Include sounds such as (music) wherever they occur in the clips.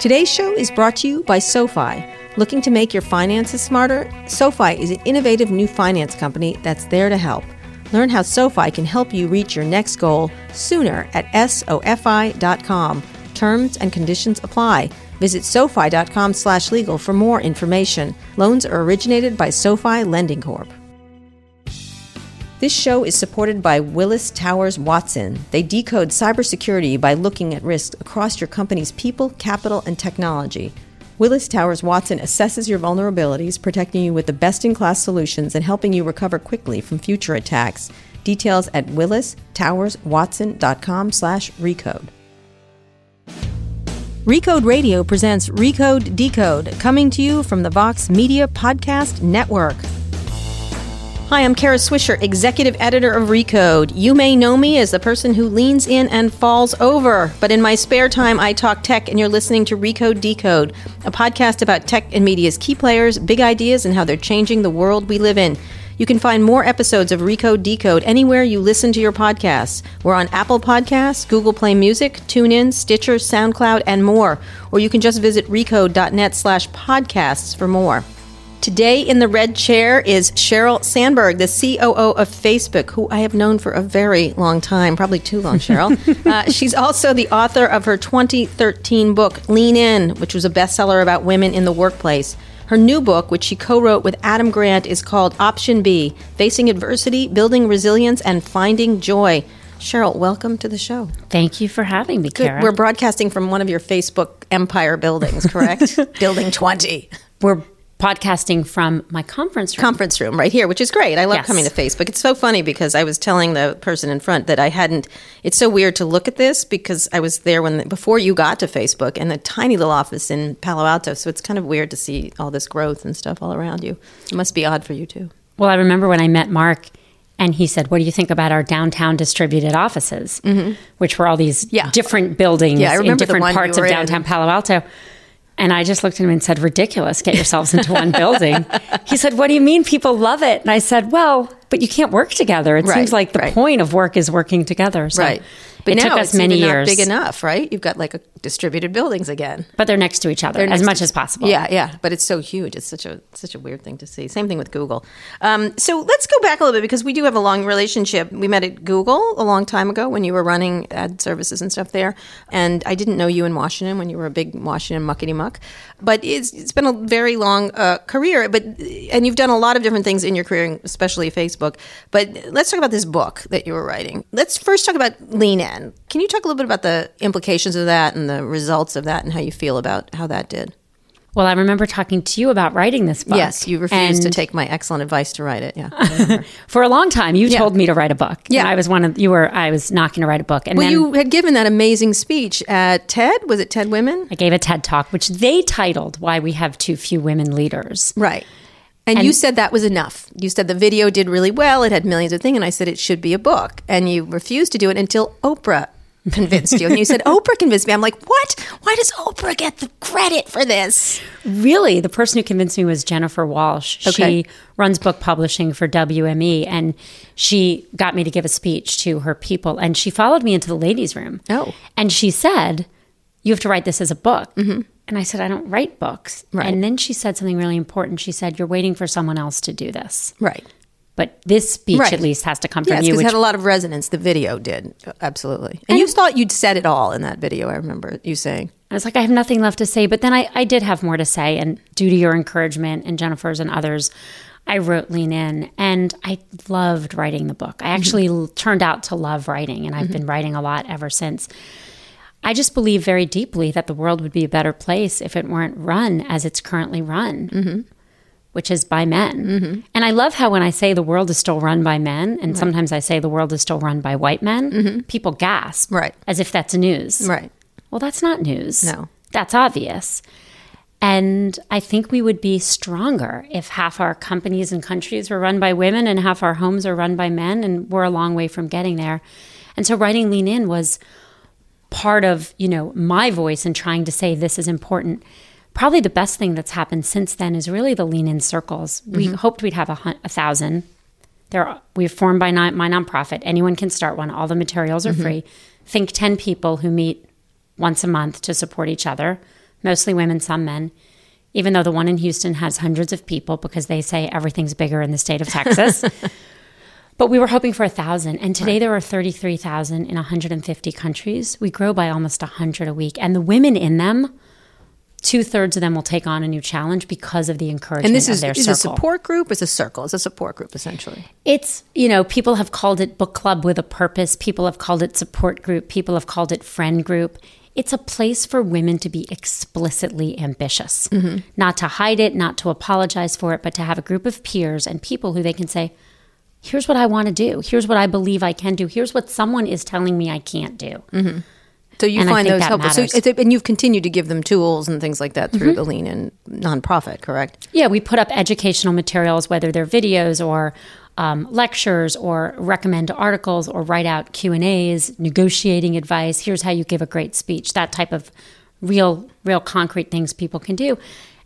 Today's show is brought to you by SoFi. Looking to make your finances smarter? SoFi is an innovative new finance company that's there to help. Learn how SoFi can help you reach your next goal sooner at SoFi.com. Terms and conditions apply. Visit sofi.com/legal for more information. Loans are originated by SoFi Lending Corp. This show is supported by Willis Towers Watson. They decode cybersecurity by looking at risks across your company's people, capital, and technology. Willis Towers Watson assesses your vulnerabilities, protecting you with the best in class solutions and helping you recover quickly from future attacks. Details at willistowerswatson.com slash recode. Recode Radio presents Recode Decode, coming to you from the Vox Media Podcast Network. Hi, I'm Kara Swisher, executive editor of Recode. You may know me as the person who leans in and falls over, but in my spare time, I talk tech, and you're listening to Recode Decode, a podcast about tech and media's key players, big ideas, and how they're changing the world we live in. You can find more episodes of Recode Decode anywhere you listen to your podcasts. We're on Apple Podcasts, Google Play Music, TuneIn, Stitcher, SoundCloud, and more. Or you can just visit recode.net slash podcasts for more. Today in the red chair is Sheryl Sandberg, the COO of Facebook, who I have known for a very long time, probably too long, Sheryl. (laughs) uh, she's also the author of her 2013 book, Lean In, which was a bestseller about women in the workplace. Her new book, which she co wrote with Adam Grant, is called Option B Facing Adversity, Building Resilience, and Finding Joy. Sheryl, welcome to the show. Thank you for having me, Good. Kara. We're broadcasting from one of your Facebook empire buildings, correct? (laughs) Building 20. We're podcasting from my conference room. conference room right here, which is great. I love Yes. coming to Facebook. It's so funny because I was telling the person in front that I hadn't. It's so weird to look at this because I was there when before you got to Facebook and the tiny little office in Palo Alto. So it's kind of weird to see all this growth and stuff all around you. It must be odd for you too. well, I remember when I met Mark and he said, What do you think about our downtown distributed offices? Which were all these Mm-hmm. Yeah. different buildings Yeah, in different parts of in. downtown Palo Alto. And I just looked at him and said, Ridiculous, get yourselves into one (laughs) building. He said, What do you mean people love it? And I said, Well, but you can't work together. It Right, seems like the right. point of work is working together. So right. But it now took us it's many years. not big enough, right? You've got like a distributed buildings again. But they're next to each other as much to- as possible. Yeah, yeah, but it's so huge. It's such a such a weird thing to see. Same thing with Google. Um, so let's go back a little bit because we do have a long relationship. We met at Google a long time ago when you were running ad services and stuff there, and I didn't know you in Washington when you were a big Washington muckety muck. But it's it's been a very long uh, career. But and you've done a lot of different things in your career, especially Facebook. But let's talk about this book that you were writing. Let's first talk about Lean In. Can you talk a little bit about the implications of that and the results of that and how you feel about how that did? Well, I remember talking to you about writing this book. Yes, you refused to take my excellent advice to write it. Yeah. (laughs) For a long time, you Yeah. told me to write a book. Yeah. And I was one of you were I was not going to write a book, and well, then you had given that amazing speech at TED. Was it TED Women? I gave a TED talk, which they titled "Why We Have Too Few Women Leaders." Right. And, you said that was enough. You said the video did really well. It had millions of things. And I said it should be a book. And you refused to do it until Oprah (laughs) convinced you. And you said, (laughs) Oprah convinced me. I'm like, what? Why does Oprah get the credit for this? Really, the person who convinced me was Jennifer Walsh. Okay. She runs book publishing for WME, and she got me to give a speech to her people, and she followed me into the ladies' room. Oh. and she said, "You have to write this as a book." Mm-hmm. And I said, "I don't write books." Mm-hmm. Right. And then she said something really important. She said, "You're waiting for someone else to do this." Right. But this speech Right. at least has to come from Yes, you. because it had a lot of resonance. The video did. Absolutely. And you thought you'd said it all in that video. I remember you saying. I was like, I have nothing left to say. But then I, I did have more to say. And due to your encouragement and Jennifer's and others, I wrote Lean In. And I loved writing the book. I actually l- turned out to love writing. And I've been writing a lot ever since. I just believe very deeply that the world would be a better place if it weren't run as it's currently run. Mm-hmm. Which is by men. Mm-hmm. And I love how when I say the world is still run by men, and sometimes I say the world is still run by white men, mm-hmm. people gasp. Right. As if that's news. Right. Well, that's not news. No. That's obvious. And I think we would be stronger if half our companies and countries were run by women and half our homes are run by men, and we're a long way from getting there. And so writing Lean In was part of, you know, my voice in trying to say this is important. Probably the best thing that's happened since then is really the Lean In circles. We mm-hmm. hoped we'd have a, a thousand. There, we've formed by non- my nonprofit. Anyone can start one. All the materials are mm-hmm. free. Think ten people who meet once a month to support each other. mostly women, some men. Even though the one in Houston has hundreds of people because they say everything's bigger in the state of Texas. (laughs) but we were hoping for a thousand, and today right. there are thirty-three thousand in one hundred and fifty countries. We grow by almost hundred a week, and the women in them two thirds of them will take on a new challenge because of the encouragement and this is, is a support group? It's a circle. It's a support group essentially. It's you know people have called it book club with a purpose. People have called it support group. People have called it friend group. It's a place for women to be explicitly ambitious. Mm-hmm. not to hide it not to apologize for it but to have a group of peers and people who they can say here's what i want to do here's what i believe i can do here's what someone is telling me i can't do mm-hmm. So you and find those helpful. So, and you've continued to give them tools and things like that through mm-hmm. the Lean In nonprofit, correct? Yeah, we put up educational materials, whether they're videos or um, lectures, or recommend articles, or write out Q and A's, negotiating advice. Here's how you give a great speech. That type of real, real concrete things people can do,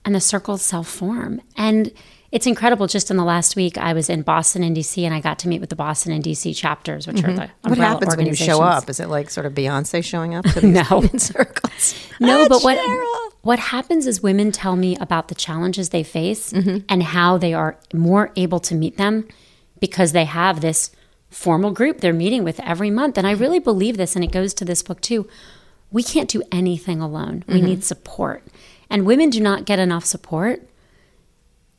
and the circles self form and it's incredible. Just in the last week, I was in Boston and DC, and I got to meet with the Boston and DC chapters, which mm-hmm. are the what happens when you show up? Is it like sort of Beyonce showing up (laughs) to these no (laughs) circles? no, but what what happens is women tell me about the challenges they face mm-hmm. and how they are more able to meet them because they have this formal group they're meeting with every month, and I really believe this, and it goes to this book too. We can't do anything alone. We mm-hmm. need support, and women do not get enough support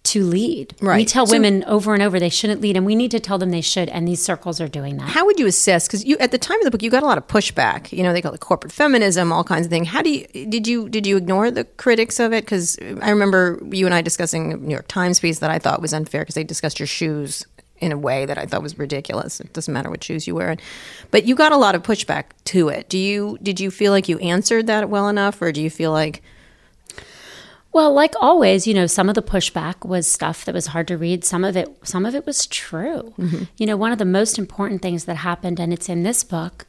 to lead. Right. We tell so, women over and over they shouldn't lead, and we need to tell them they should. And these circles are doing that. How would you assess? Because you at the time of the book, you got a lot of pushback. You know, they call it corporate feminism, all kinds of things. How do you did you did you ignore the critics of it? Because I remember you and I discussing a New York Times piece that I thought was unfair because they discussed your shoes in a way that I thought was ridiculous. It doesn't matter what shoes you wear, but you got a lot of pushback to it. Do you did you feel like you answered that well enough, or do you feel like well, like always, you know, some of the pushback was stuff that was hard to read. Some of it, some of it was true. Mm-hmm. You know, one of the most important things that happened, and it's in this book,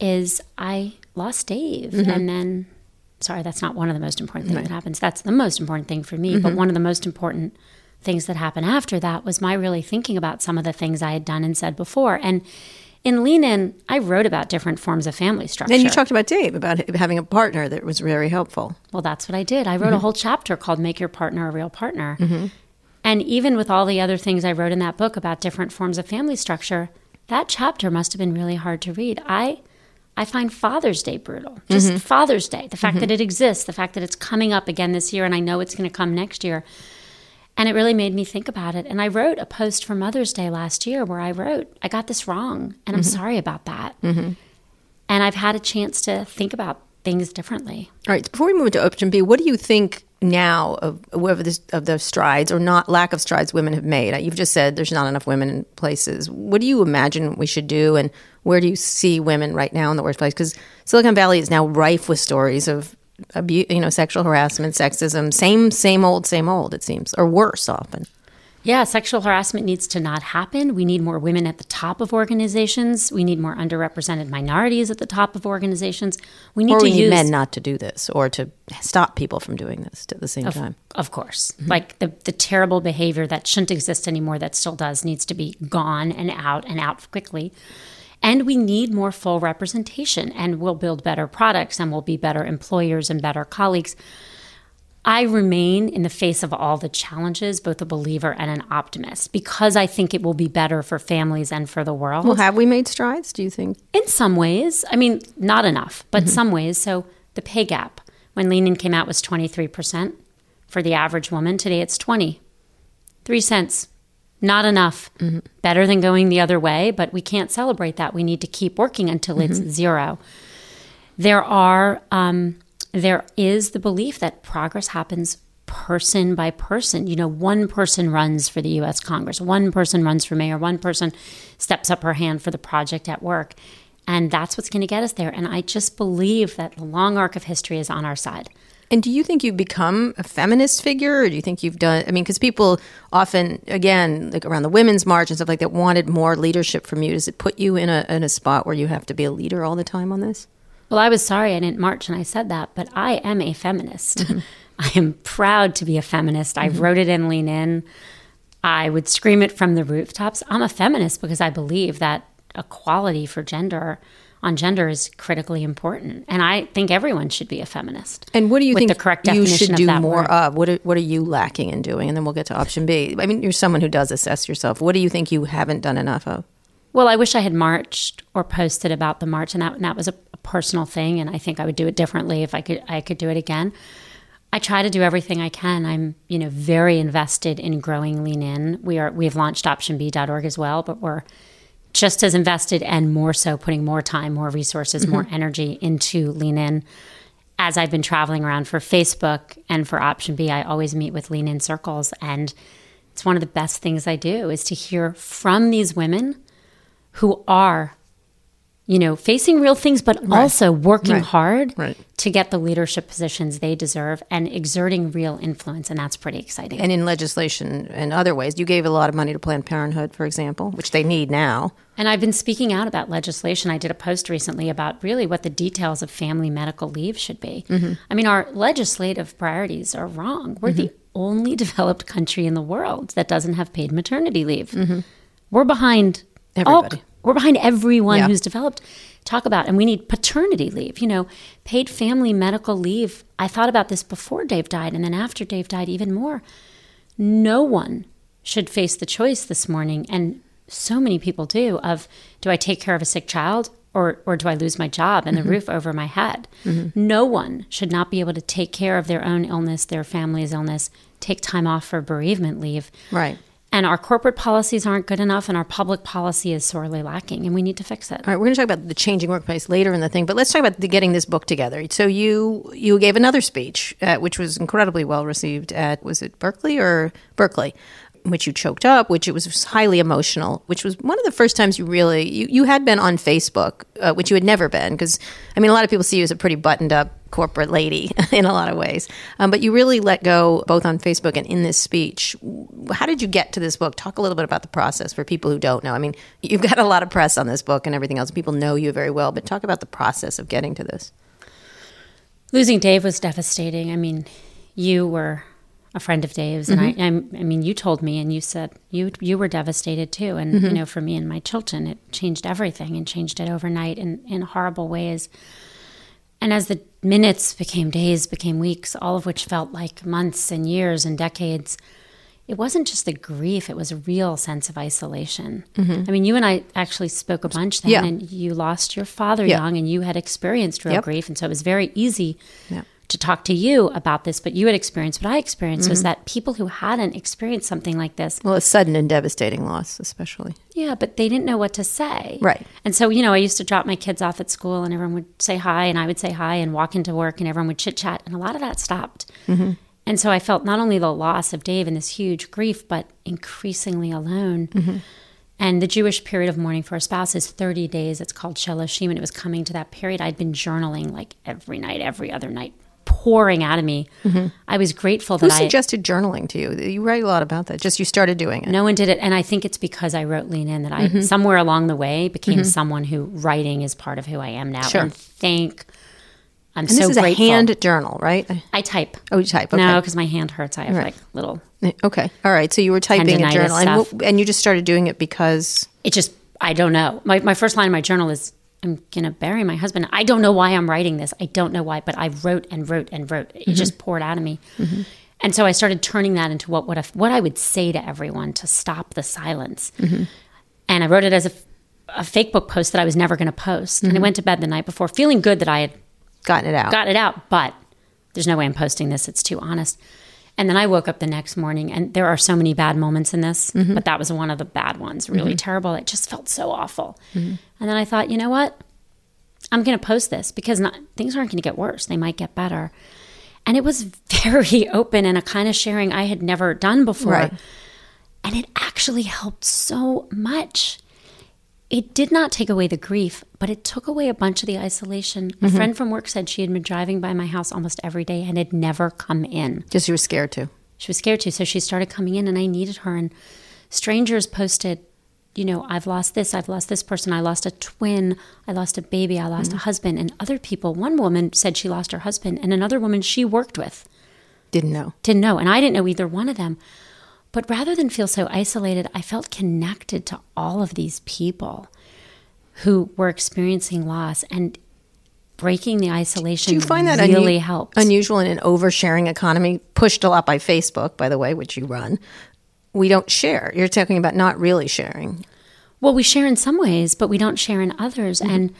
is I lost Dave, mm-hmm. and then, sorry, that's not one of the most important things right. that happens. That's the most important thing for me. Mm-hmm. But one of the most important things that happened after that was my really thinking about some of the things I had done and said before, and in Lean In, I wrote about different forms of family structure. And you talked about Dave, about having a partner that was very helpful. Well, that's what I did. I wrote mm-hmm. a whole chapter called Make Your Partner a Real Partner. Mm-hmm. And even with all the other things I wrote in that book about different forms of family structure, that chapter must have been really hard to read. I I find Father's Day brutal. Just mm-hmm. Father's Day, the fact that mm-hmm. it exists, the fact that it's coming up again this year and I know it's going to come next year. And it really made me think about it. And I wrote a post for Mother's Day last year where I wrote, I got this wrong and I'm mm-hmm. sorry about that. Mm-hmm. And I've had a chance to think about things differently. All right. Before we move to Option B, what do you think now of whether this, of the strides or not lack of strides women have made? You've just said there's not enough women in places. What do you imagine we should do, and where do you see women right now in the workplace? Because Silicon Valley is now rife with stories of abuse, you know, sexual harassment, sexism, same, same old, same old, it seems, or worse often. Yeah, sexual harassment needs to not happen. We need more women at the top of organizations. We need more underrepresented minorities at the top of organizations. We need or to we use men not to do this or to stop people from doing this at the same of, time. Of course. Mm-hmm. Like the, the terrible behavior that shouldn't exist anymore that still does needs to be gone and out and out quickly. And we need more full representation, and we'll build better products and we'll be better employers and better colleagues. I remain, in the face of all the challenges, both a believer and an optimist because I think it will be better for families and for the world. Well, have we made strides, do you think? In some ways. I mean, not enough, but mm-hmm. some ways. So the pay gap, when Lean In came out, was 23% for the average woman. Today it's 20. Three cents not enough. Mm-hmm. Better than going the other way, but we can't celebrate that. We need to keep working until mm-hmm. it's zero. There are um, there is the belief that progress happens person by person. You know, one person runs for the U.S. Congress, one person runs for mayor, one person steps up her hand for the project at work. And that's what's going to get us there. And I just believe that the long arc of history is on our side. And do you think you've become a feminist figure, or do you think you've done? I mean, because people often, again, like around the women's march and stuff like that, wanted more leadership from you. Does it put you in a in a spot where you have to be a leader all the time on this? Well, I was sorry I didn't march and I said that, but I am a feminist. Mm-hmm. (laughs) I am proud to be a feminist. I mm-hmm. wrote it in Lean In. I would scream it from the rooftops. I'm a feminist because I believe that equality for gender on gender is critically important. And I think everyone should be a feminist. And what do you with think the correct you should of do that more word. of? What are, what are you lacking in doing? And then we'll get to option B. I mean, you're someone who does assess yourself. What do you think you haven't done enough of? Well, I wish I had marched or posted about the march, and that, and that was a, a personal thing. And I think I would do it differently if I could. I could do it again. I try to do everything I can. I'm, you know, very invested in growing Lean In. We are. We've launched OptionB.org as well, but we're just as invested and more so, putting more time, more resources, mm-hmm. more energy into Lean In. As I've been traveling around for Facebook and for Option B, I always meet with Lean In circles, and it's one of the best things I do is to hear from these women who are, you know, facing real things, but also working Right. hard Right. to get the leadership positions they deserve and exerting real influence. And that's pretty exciting. And in legislation and other ways, you gave a lot of money to Planned Parenthood, for example, which they need now. And I've been speaking out about legislation. I did a post recently about really what the details of family medical leave should be. Mm-hmm. I mean, our legislative priorities are wrong. We're the only (laughs) developed country in the world that doesn't have paid maternity leave. We're behind all- Mm-hmm. Everybody. We're behind everyone Yeah. who's developed. Talk about, and we need paternity leave. You know, paid family medical leave. I thought about this before Dave died, and then after Dave died, even more no one should face the choice this morning and so many people do of do i take care of a sick child or, or do i lose my job and the mm-hmm. roof over my head mm-hmm. no one should not be able to take care of their own illness their family's illness take time off for bereavement leave Right. And our corporate policies aren't good enough and our public policy is sorely lacking and we need to fix it All right, we're going to talk about the changing workplace later in the thing, but let's talk about the, getting this book together. So you you gave another speech, uh, which was incredibly well received at was it Berkeley or Berkeley, which you choked up, which it was highly emotional, which was one of the first times you really you, you had been on Facebook, uh, which you had never been because I mean a lot of people see you as a pretty buttoned up corporate lady (laughs) in a lot of ways, um, but you really let go both on Facebook and in this speech. How did you get to this book? Talk a little bit about the process for people who don't know. I mean, (laughs) you've got a lot of press on this book and everything else. People know you very well, but talk about the process of getting to this. losing dave was devastating i mean you were a friend of dave's and I, I'm, I mean you told me and you said you you were devastated too and you know for me and my children it changed everything and changed it overnight in, in horrible ways and as the minutes became days became weeks all of which felt like months and years and decades it wasn't just the grief it was a real sense of isolation mm-hmm. i mean you and i actually spoke a bunch then Yeah. and you lost your father Yeah. young and you had experienced real Yep. grief and so it was very easy Yeah. To talk to you about this but you had experienced what i experienced Mm-hmm. was that people who hadn't experienced something like this Well, a sudden and devastating loss, especially. yeah, but they didn't know what to say. Right. And so, you know, I used to drop my kids off at school and everyone would say hi and I would say hi and walk into work and everyone would chit chat. And a lot of that stopped. Mm-hmm. And so I felt not only the loss of Dave and this huge grief, but increasingly alone. Mm-hmm. And the Jewish period of mourning for a spouse is 30 days. It's called Sheloshim. And it was coming to that period. I'd been journaling like every night, every other night, pouring out of me. I was grateful Mm-hmm. Who that I. suggested journaling to you? You write a lot about that. Just you started doing it. No one did it. And I think it's because I wrote Lean In that I Mm-hmm. somewhere along the way became someone who writing is part of who I am now. Sure. And thank I'm And so this is grateful. a hand journal, right? I type. Oh, you type. Okay. No, because my hand hurts. I have Right. like little Okay. All right. So you were typing a journal, and, and you just started doing it because it just I don't know. My my first line in my journal is I'm gonna bury my husband. I don't know why I'm writing this. I don't know why, but I wrote and wrote and wrote. It Mm-hmm. just poured out of me. And so I started turning that into what what, if, what I would say to everyone to stop the silence. Mm-hmm. And I wrote it as a, a Facebook post that I was never going to post. Mm-hmm. And I went to bed the night before feeling good that I had gotten it out. got it out, but there's no way I'm posting this. It's too honest. And then I woke up the next morning, and there are so many bad moments in this, Mm-hmm. but that was one of the bad ones, really terrible. It just felt so awful. And then I thought, you know what? I'm going to post this because not, things aren't going to get worse. They might get better. And it was (laughs) very open and a kind of sharing I had never done before. Right. And it actually helped so much. It did not take away the grief, but it took away a bunch of the isolation. A mm-hmm. friend from work said she had been driving by my house almost every day and had never come in. Because she was scared to. She was scared to, so she started coming in and I needed her. And strangers posted, you know, I've lost this, I've lost this person, I lost a twin, I lost a baby, I lost a mm-hmm. husband. And other people, one woman said she lost her husband, and another woman she worked with Didn't know. didn't know. And I didn't know either one of them. But rather than feel so isolated, I felt connected to all of these people. who were experiencing loss and breaking the isolation Do you find that really unu- helped. unusual in an oversharing economy, pushed a lot by Facebook, by the way, which you run? We don't share. You're talking about not really sharing. Well, we share in some ways, but we don't share in others. Mm-hmm. And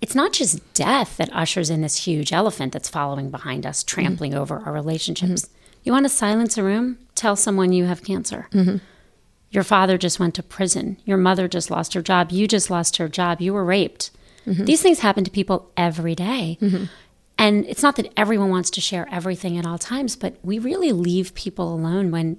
it's not just death that ushers in this huge elephant that's following behind us, Mm-hmm. trampling over our relationships. You want to silence a room? Tell someone you have cancer. Mm-hmm. Your father just went to prison. Your mother just lost her job. You just lost her job. You were raped. Mm-hmm. These things happen to people every day. And it's not that everyone wants to share everything at all times, but we really leave people alone when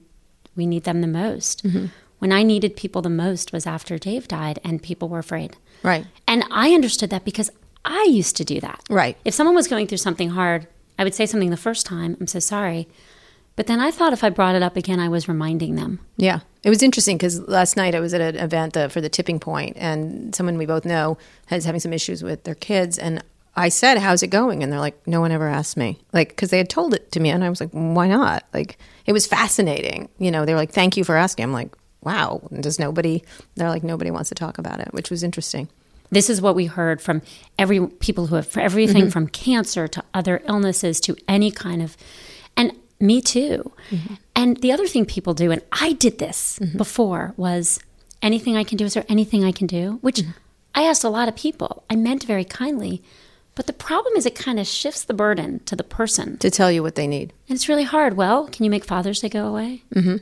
we need them the most. Mm-hmm. When I needed people the most was after Dave died and people were afraid. Right. And I understood that because I used to do that. Right. If someone was going through something hard, I would say something the first time, I'm so sorry. But then I thought if I brought it up again, I was reminding them. Yeah. It was interesting because last night I was at an event for the tipping point, and someone we both know is having some issues with their kids. And I said, How's it going? And they're like, No one ever asked me. Like, because they had told it to me. And I was like, Why not? Like, it was fascinating. You know, they were like, Thank you for asking. I'm like, Wow. And does nobody, they're like, Nobody wants to talk about it, which was interesting. This is what we heard from every people who have for everything mm-hmm. from cancer to other illnesses to any kind of and me too. And the other thing people do, and I did this before, was anything I can do. Is there anything I can do? Which I asked a lot of people. I meant very kindly. But the problem is it kind of shifts the burden to the person. To tell you what they need. And it's really hard. Well, can you make Father's Day go away? Mm-hmm.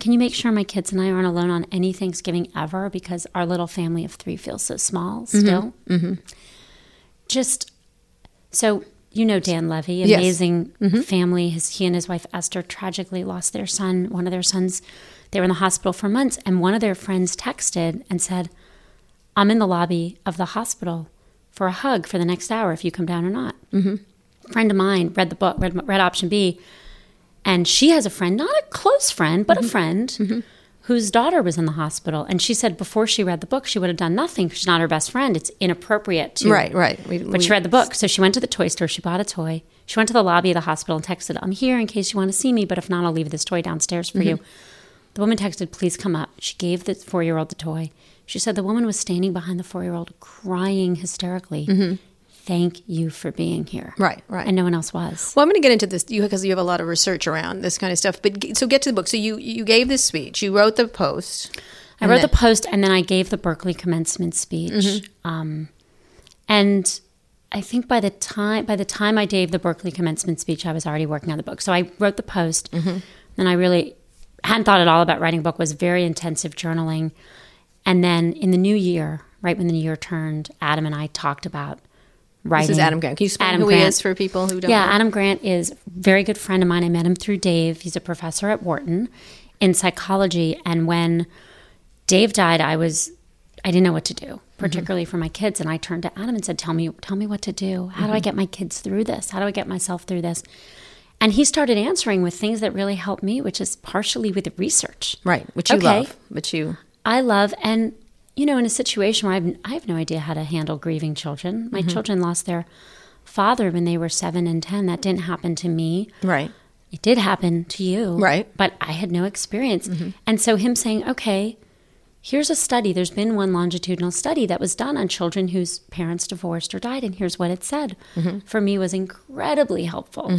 Can you make sure my kids and I aren't alone on any Thanksgiving ever because our little family of three feels so small still? Mm-hmm. Just so you know, Dan Levy, Yes. amazing mm-hmm. family. His he and his wife Esther tragically lost their son. One of their sons, they were in the hospital for months, and one of their friends texted and said, "I'm in the lobby of the hospital for a hug for the next hour if you come down or not." Mm-hmm. A friend of mine read the book, read, read option B, and she has a friend, not a close friend, but a mm-hmm. friend mm-hmm. Whose daughter was in the hospital. And she said before she read the book, she would have done nothing. She's not her best friend. It's inappropriate to. Right, right. We, But she read the book. So she went to the toy store. She bought a toy. She went to the lobby of the hospital and texted, I'm here in case you want to see me, but if not, I'll leave this toy downstairs for you. Mm-hmm. The woman texted, Please come up. She gave the four year old the toy. She said the woman was standing behind the four year old crying hysterically. Mm-hmm. Thank you for being here. Right, right. And no one else was. Well, I'm going to get into this you because you have a lot of research around this kind of stuff. But so get to the book. So you you gave this speech. You wrote the post. I wrote the post and then I gave the Berkeley commencement speech. Um, and I think by the time by the time I gave the Berkeley commencement speech, I was already working on the book. So I wrote the post, and I really hadn't thought at all about writing a book. Was very intensive journaling, and then in the new year, right when the new year turned, Adam and I talked about writing. This is Adam Grant. Can you explain Adam who he Grant. is for people who don't Yeah, know? Adam Grant is a very good friend of mine. I met him through Dave. He's a professor at Wharton in psychology. And when Dave died, I was I didn't know what to do, mm-hmm. particularly for my kids. And I turned to Adam and said, "Tell me, tell me what to do. How do I mm-hmm. get my kids through this? How do I get myself through this?" And he started answering with things that really helped me, which is partially with research. Right, which you Okay. love. which you I love and you know in a situation where I've, I have no idea how to handle grieving children. My mm-hmm. children lost their father when they were 7 and 10. That didn't happen to me. right. It did happen to you. Right. But I had no experience. Mm-hmm. And so him saying, "Okay, here's a study. There's been one longitudinal study that was done on children whose parents divorced or died and here's what it said." Mm-hmm. For me was incredibly helpful.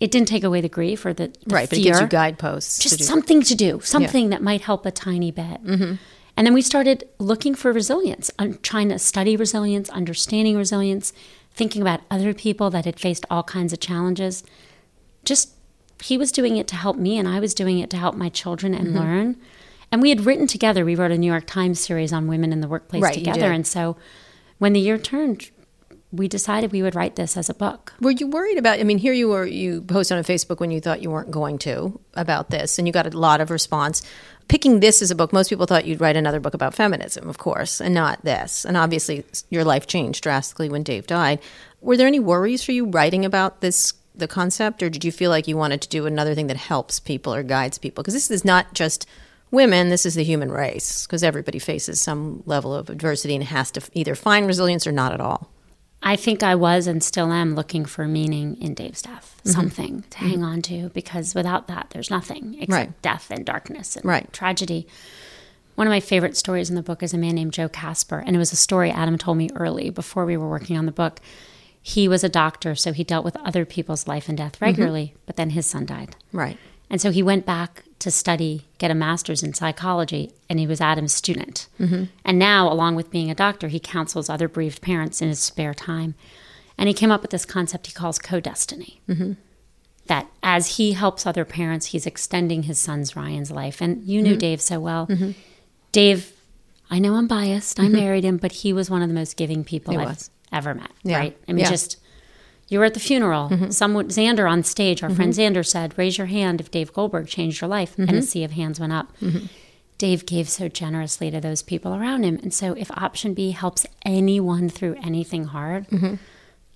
It didn't take away the grief or the, the Right, but it fear gives you guideposts. just do- something to do, something that might help a tiny bit. Mm-hmm. And then we started looking for resilience, trying to study resilience, understanding resilience, thinking about other people that had faced all kinds of challenges. Just he was doing it to help me, and I was doing it to help my children Mm-hmm. and learn. And we had written together. We wrote a New York Times series on women in the workplace Right, together. And so, when the year turned, we decided we would write this as a book. Were you worried about? I mean, here you were. You posted on Facebook when you thought you weren't going to about this, and you got a lot of response. Picking this as a book, most people thought you'd write another book about feminism, of course, and not this. And obviously, your life changed drastically when Dave died. Were there any worries for you writing about this, the concept, or did you feel like you wanted to do another thing that helps people or guides people? Because this is not just women; this is the human race. Because everybody faces some level of adversity and has to either find resilience or not at all. I think I was and still am looking for meaning in Dave's death, Mm-hmm. something to hang on to, because without that, there's nothing except Right. death and darkness and Right. tragedy. One of my favorite stories in the book is a man named Joe Kasper, and it was a story Adam told me early before we were working on the book. He was a doctor, so he dealt with other people's life and death regularly, mm-hmm. but then his son died. Right. And so he went back to study, get a master's in psychology, and he was Adam's student. Mm-hmm. And now, along with being a doctor, he counsels other bereaved parents in his spare time. And he came up with this concept he calls co destiny. Mm-hmm. That as he helps other parents, he's extending his son's Ryan's life. And you knew mm-hmm. Dave so well. Mm-hmm. Dave, I know I'm biased. I mm-hmm. married him, but he was one of the most giving people he I've was. ever met. Yeah. Right? I mean, yeah. just you were at the funeral. Mm-hmm. Someone, Zander on stage, our mm-hmm. friend Zander said, Raise your hand if Dave Goldberg changed your life. Mm-hmm. And a mm-hmm. sea of hands went up. Mm-hmm. Dave gave so generously to those people around him. And so if option B helps anyone through anything hard, mm-hmm.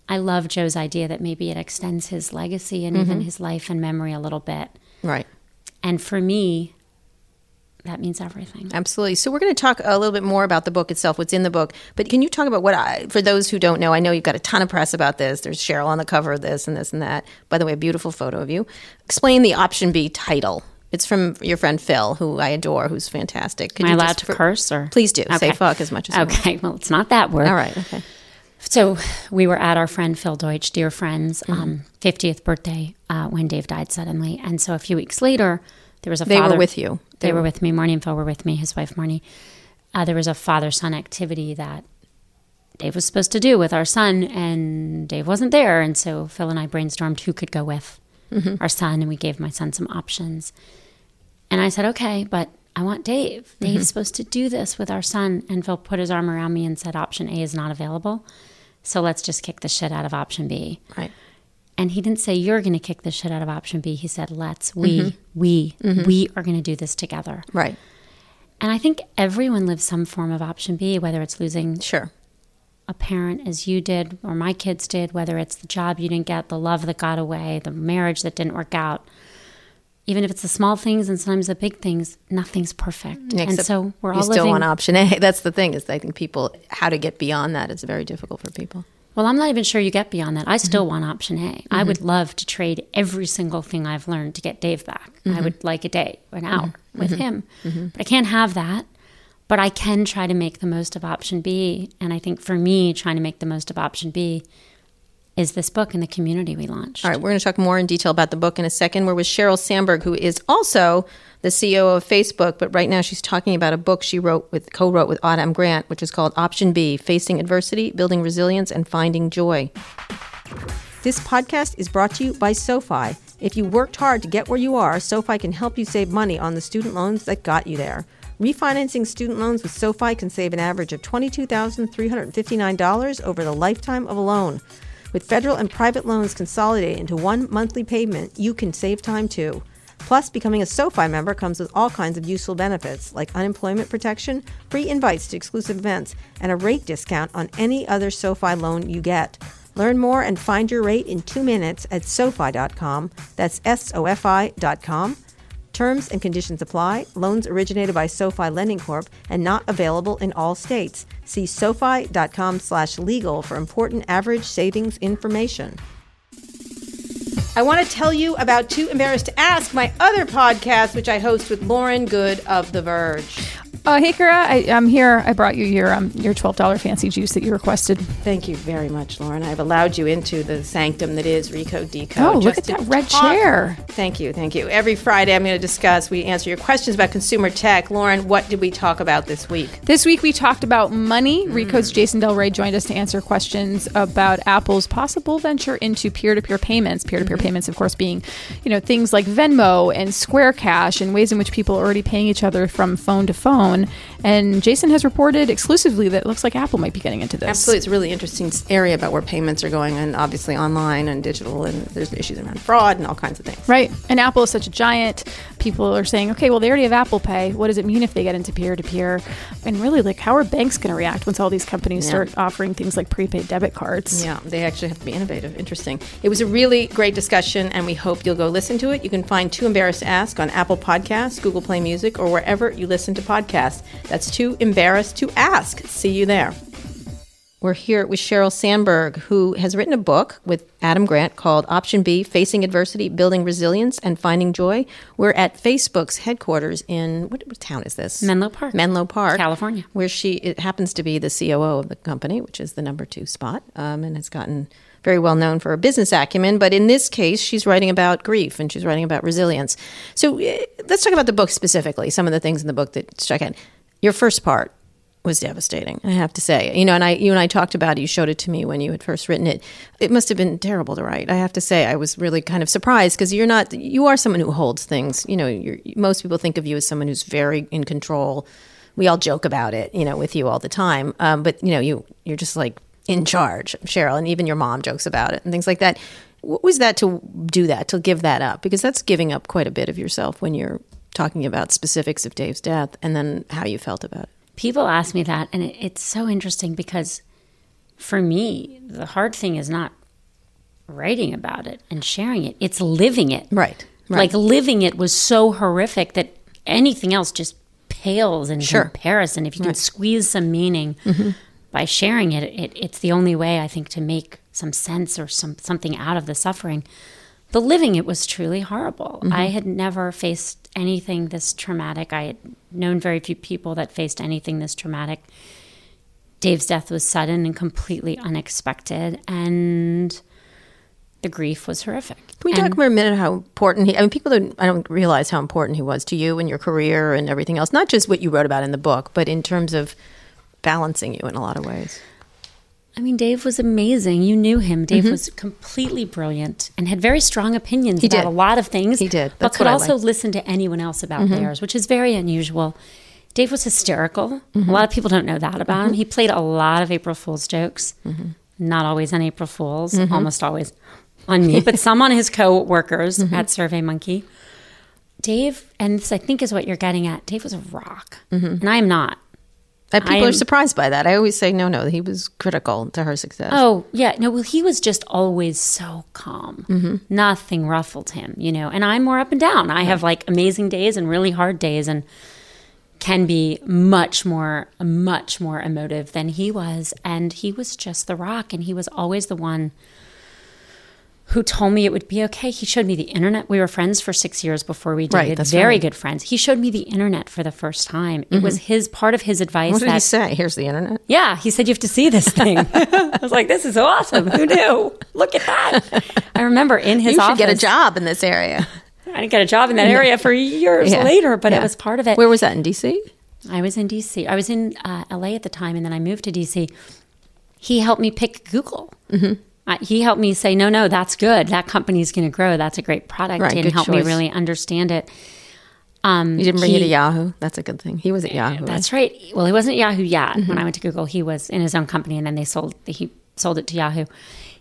I love Joe's idea that maybe it extends his legacy and even his life and memory a little bit. Right. And for me, that means everything. Absolutely. So we're going to talk a little bit more about the book itself, what's in the book. But can you talk about what I, for those who don't know, I know you've got a ton of press about this. There's Sheryl on the cover of this and this and that. By the way, a beautiful photo of you. Explain the option B title. It's from your friend Phil, who I adore, who's fantastic. Could Am I allowed to for, curse or? Please do. Okay. Say fuck as much as Okay. Well, it's not that word. All right. Okay. So we were at our friend Phil Deutch, dear friends, mm-hmm. um, 50th birthday uh, when Dave died suddenly. And so a few weeks later, there was a they father, were with you. They, they were, were with me. Marne and Phil were with me. His wife Marne. Uh, there was a father son activity that Dave was supposed to do with our son, and Dave wasn't there. And so Phil and I brainstormed who could go with mm-hmm. our son, and we gave my son some options. And I said, okay, but I want Dave. Dave's mm-hmm. supposed to do this with our son. And Phil put his arm around me and said, option A is not available. So let's just kick the shit out of option B. Right. And he didn't say, You're going to kick the shit out of option B. He said, Let's, we, mm-hmm. we, mm-hmm. we are going to do this together. Right. And I think everyone lives some form of option B, whether it's losing sure. a parent as you did or my kids did, whether it's the job you didn't get, the love that got away, the marriage that didn't work out. Even if it's the small things and sometimes the big things, nothing's perfect. Except and so we're all you living. still want option A. (laughs) That's the thing is I think people how to get beyond that is very difficult for people. Well, I'm not even sure you get beyond that. I still mm-hmm. want option A. Mm-hmm. I would love to trade every single thing I've learned to get Dave back. Mm-hmm. I would like a day, an hour mm-hmm. with mm-hmm. him. Mm-hmm. But I can't have that. But I can try to make the most of option B. And I think for me, trying to make the most of option B is this book and the community we launched. All right, we're going to talk more in detail about the book in a second. We're with Sheryl Sandberg, who is also the CEO of Facebook, but right now she's talking about a book she wrote with co-wrote with Adam Grant, which is called Option B: Facing Adversity, Building Resilience, and Finding Joy. This podcast is brought to you by SoFi. If you worked hard to get where you are, SoFi can help you save money on the student loans that got you there. Refinancing student loans with SoFi can save an average of $22,359 over the lifetime of a loan. With federal and private loans consolidated into one monthly payment, you can save time too. Plus, becoming a SoFi member comes with all kinds of useful benefits like unemployment protection, free invites to exclusive events, and a rate discount on any other SoFi loan you get. Learn more and find your rate in two minutes at SoFi.com. That's S O F I.com. Terms and conditions apply. Loans originated by SoFi Lending Corp and not available in all states. See SoFi.com slash legal for important average savings information. I want to tell you about Too Embarrassed to Ask, my other podcast, which I host with Lauren Goode of The Verge. Uh, hey, Kara, I, am here. I brought you your um, your twelve dollar fancy juice that you requested. Thank you very much, Lauren. I've allowed you into the sanctum that is Recode Decode. Oh, look at that red talk. chair. Thank you, thank you. Every Friday, I'm going to discuss. We answer your questions about consumer tech. Lauren, what did we talk about this week? This week we talked about money. Mm. Recode's Jason Del Rey joined us to answer questions about Apple's possible venture into peer to peer payments. Peer to peer payments, of course, being you know things like Venmo and Square Cash and ways in which people are already paying each other from phone to phone phone. And Jason has reported exclusively that it looks like Apple might be getting into this. Absolutely. It's a really interesting area about where payments are going, and obviously online and digital, and there's issues around fraud and all kinds of things. Right. And Apple is such a giant. People are saying, okay, well, they already have Apple Pay. What does it mean if they get into peer to peer? And really, like, how are banks going to react once all these companies yeah. start offering things like prepaid debit cards? Yeah, they actually have to be innovative. Interesting. It was a really great discussion, and we hope you'll go listen to it. You can find Too Embarrassed to Ask on Apple Podcasts, Google Play Music, or wherever you listen to podcasts. That's too embarrassed to ask. See you there. We're here with Sheryl Sandberg, who has written a book with Adam Grant called Option B Facing Adversity, Building Resilience, and Finding Joy. We're at Facebook's headquarters in what, what town is this? Menlo Park. Menlo Park, California. Where she it happens to be the COO of the company, which is the number two spot, um, and has gotten very well known for her business acumen. But in this case, she's writing about grief and she's writing about resilience. So uh, let's talk about the book specifically, some of the things in the book that struck out. Your first part was devastating. I have to say, you know, and I, you and I talked about it. You showed it to me when you had first written it. It must have been terrible to write. I have to say, I was really kind of surprised because you're not, you are someone who holds things. You know, most people think of you as someone who's very in control. We all joke about it, you know, with you all the time. Um, but you know, you you're just like in charge, Sheryl, and even your mom jokes about it and things like that. What was that to do that, to give that up? Because that's giving up quite a bit of yourself when you're talking about specifics of Dave's death and then how you felt about it. People ask me that, and it, it's so interesting because for me, the hard thing is not writing about it and sharing it, it's living it. Right. right. Like living it was so horrific that anything else just pales in Sure. comparison. If you can squeeze some meaning mm-hmm. by sharing it, it, it's the only way I think to make some sense or some something out of the suffering. The living it was truly horrible. Mm-hmm. I had never faced anything this traumatic. I had known very few people that faced anything this traumatic. Dave's death was sudden and completely unexpected, and the grief was horrific. Can we And- talk for a minute how important he? I mean, people don't. I don't realize how important he was to you and your career and everything else. Not just what you wrote about in the book, but in terms of balancing you in a lot of ways. I mean, Dave was amazing. You knew him. Dave Mm-hmm. was completely brilliant and had very strong opinions He about did. a lot of things. He did. but could also. Mm-hmm. listen to anyone else about theirs, which is very unusual. Dave was hysterical. Mm-hmm. A lot of people don't know that about him. He played a lot of April Fool's jokes, Mm-hmm. not always on April Fool's, almost always on me, but some on his co-workers Mm-hmm. at SurveyMonkey. Dave, and this I think is what you're getting at. Dave was a rock, Mm-hmm. and I am not. And people I are surprised by that. I always say, no, no, he was critical to her success. Oh, yeah. No, well, he was just always so calm. Mm-hmm. Nothing ruffled him, you know. And I'm more up and down. I have like amazing days and really hard days and can be much more, much more emotive than he was. And he was just the rock. And he was always the one who told me it would be okay. He showed me the internet. We were friends for six years before we Right, dated. that's Very right. good friends. He showed me the internet for the first time. It was his part of his advice what did that he say? Here's the internet. yeah, he said you have to see this thing. (laughs) I was like, this is awesome. Who knew? Look at that. I remember in his you should office. get a job in this area. (laughs) I didn't get a job in that area for years Yeah. later, but Yeah. it was part of it. Where was that in D.C.? I was in DC. I was in uh, LA at the time, and then I moved to DC. He helped me pick Google. Mm-hmm. Uh, he helped me say, no, no, that's good. That company's going to grow. That's a great product, Right, and good help me really understand it. Um, You didn't bring he- you to Yahoo. That's a good thing. He was at Yahoo. That's right. Well, he wasn't at Yahoo yet. Mm-hmm. When I went to Google, he was in his own company, and then they sold. He sold it to Yahoo.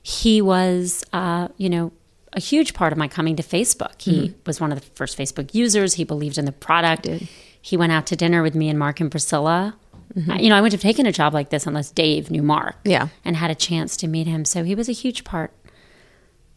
He was, uh, you know, a huge part of my coming to Facebook. He was one of the first Facebook users. He believed in the product. Mm-hmm. He went out to dinner with me and Mark and Priscilla. Mm-hmm. Uh, You know, I wouldn't have taken a job like this unless Dave knew Mark. Yeah. and had a chance to meet him. So he was a huge part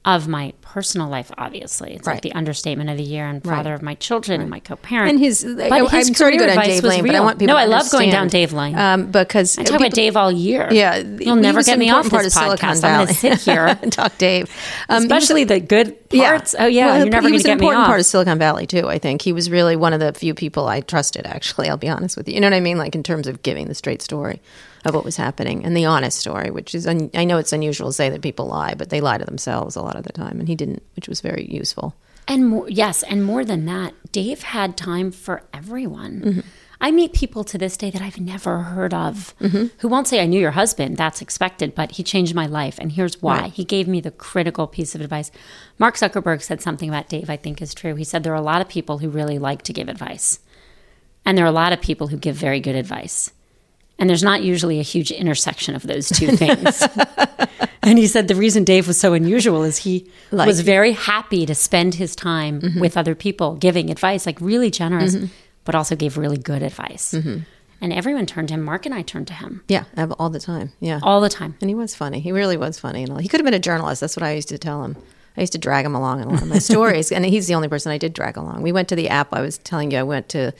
of my personal life. Obviously, it's Right. like the understatement of the year, and Right. father of my children and my co-parent. And his, But I, his I'm sorry to go down Dave was Lane, but I want people No, to I love going down Dave Lane. um, because I talk about Dave all year. Yeah, you'll never get me off this of podcast. Silicon I'm going to sit here, (laughs) and talk Dave, Um, especially the good parts. Oh yeah, Well, you're never he going was to an get me important part of Silicon Valley too. I think he was really one of the few people I trusted. Actually, I'll be honest with you. You know what I mean? Like in terms of giving the straight story of what was happening and the honest story, which is un- I know it's unusual to say that people lie, but they lie to themselves a lot of the time, and he didn't, which was very useful. And more, yes, and more than that, Dave had time for everyone. Mm-hmm. I meet people to this day that I've never heard of Mm-hmm. who won't say, I knew your husband. That's expected, but he changed my life. And here's why. Right. He gave me the critical piece of advice. Mark Zuckerberg said something about Dave I think is true. He said, There are a lot of people who really like to give advice, and there are a lot of people who give very good advice. And there's not usually a huge intersection of those two (laughs) things. and he said the reason Dave was so unusual is he Like- was very happy to spend his time Mm-hmm. with other people, giving advice, like really generous, but also gave really good advice. Mm-hmm. And everyone turned to him. Mark and I turned to him Yeah, all the time. Yeah, all the time. and he was funny. He really was funny, and he could have been a journalist. That's what I used to tell him. I used to drag him along in a lot of my (laughs) stories, and he's the only person I did drag along. We went to the app. I was telling you, I went to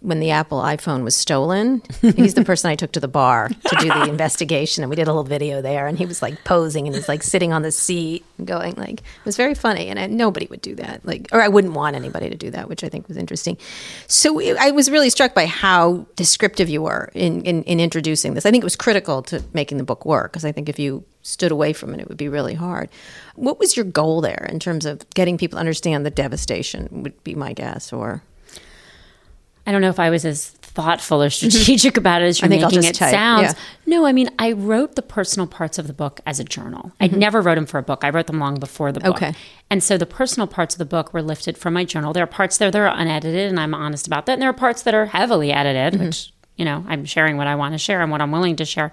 when the Apple iPhone was stolen. He's the person I took to the bar to do the (laughs) investigation, and we did a little video there. And he was like posing, and he's like sitting on the seat, and going like it was very funny. And I, nobody would do that, like, or I wouldn't want anybody to do that, which I think was interesting. So it, I was really struck by how descriptive you were in, in in introducing this. I think it was critical to making the book work because I think if you stood away from it, it would be really hard. What was your goal there in terms of getting people to understand the devastation? Would be my guess, or I don't know if I was as thoughtful or strategic about it as you're making it type, sounds. yeah. No, I mean, I wrote the personal parts of the book as a journal. I never wrote them for a book. I wrote them long before the book. Okay. And so the personal parts of the book were lifted from my journal. There are parts there that are unedited, and I'm honest about that. And there are parts that are heavily edited, which, you know, I'm sharing what I want to share and what I'm willing to share.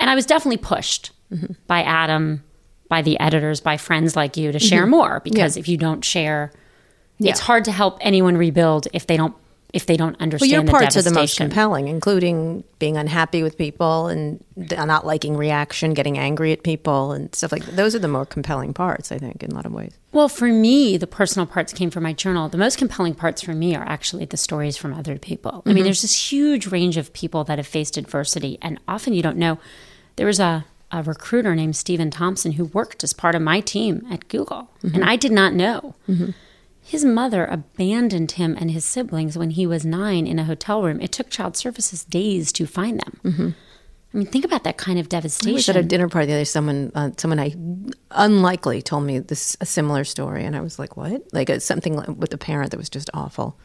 And I was definitely pushed by Adam, by the editors, by friends like you to share more because if you don't share, it's hard to help anyone rebuild if they don't if they don't understand. Well, your the parts are the most compelling, including being unhappy with people and not liking reaction, getting angry at people, and stuff like that. those are the more compelling parts. I think in a lot of ways. Well, for me, the personal parts came from my journal. The most compelling parts for me are actually the stories from other people. I mean, mm-hmm. there's this huge range of people that have faced adversity, and often you don't know. There was a, a recruiter named Stephen Thompson who worked as part of my team at Google, and mm-hmm. I did not know. Mm-hmm. His mother abandoned him and his siblings when he was nine in a hotel room. It took child services days to find them. Mm-hmm. I mean, think about that kind of devastation. I was at a dinner party the other. day, Someone, uh, someone I unlikely told me this a similar story, and I was like, "What?" Like it's something with a parent that was just awful,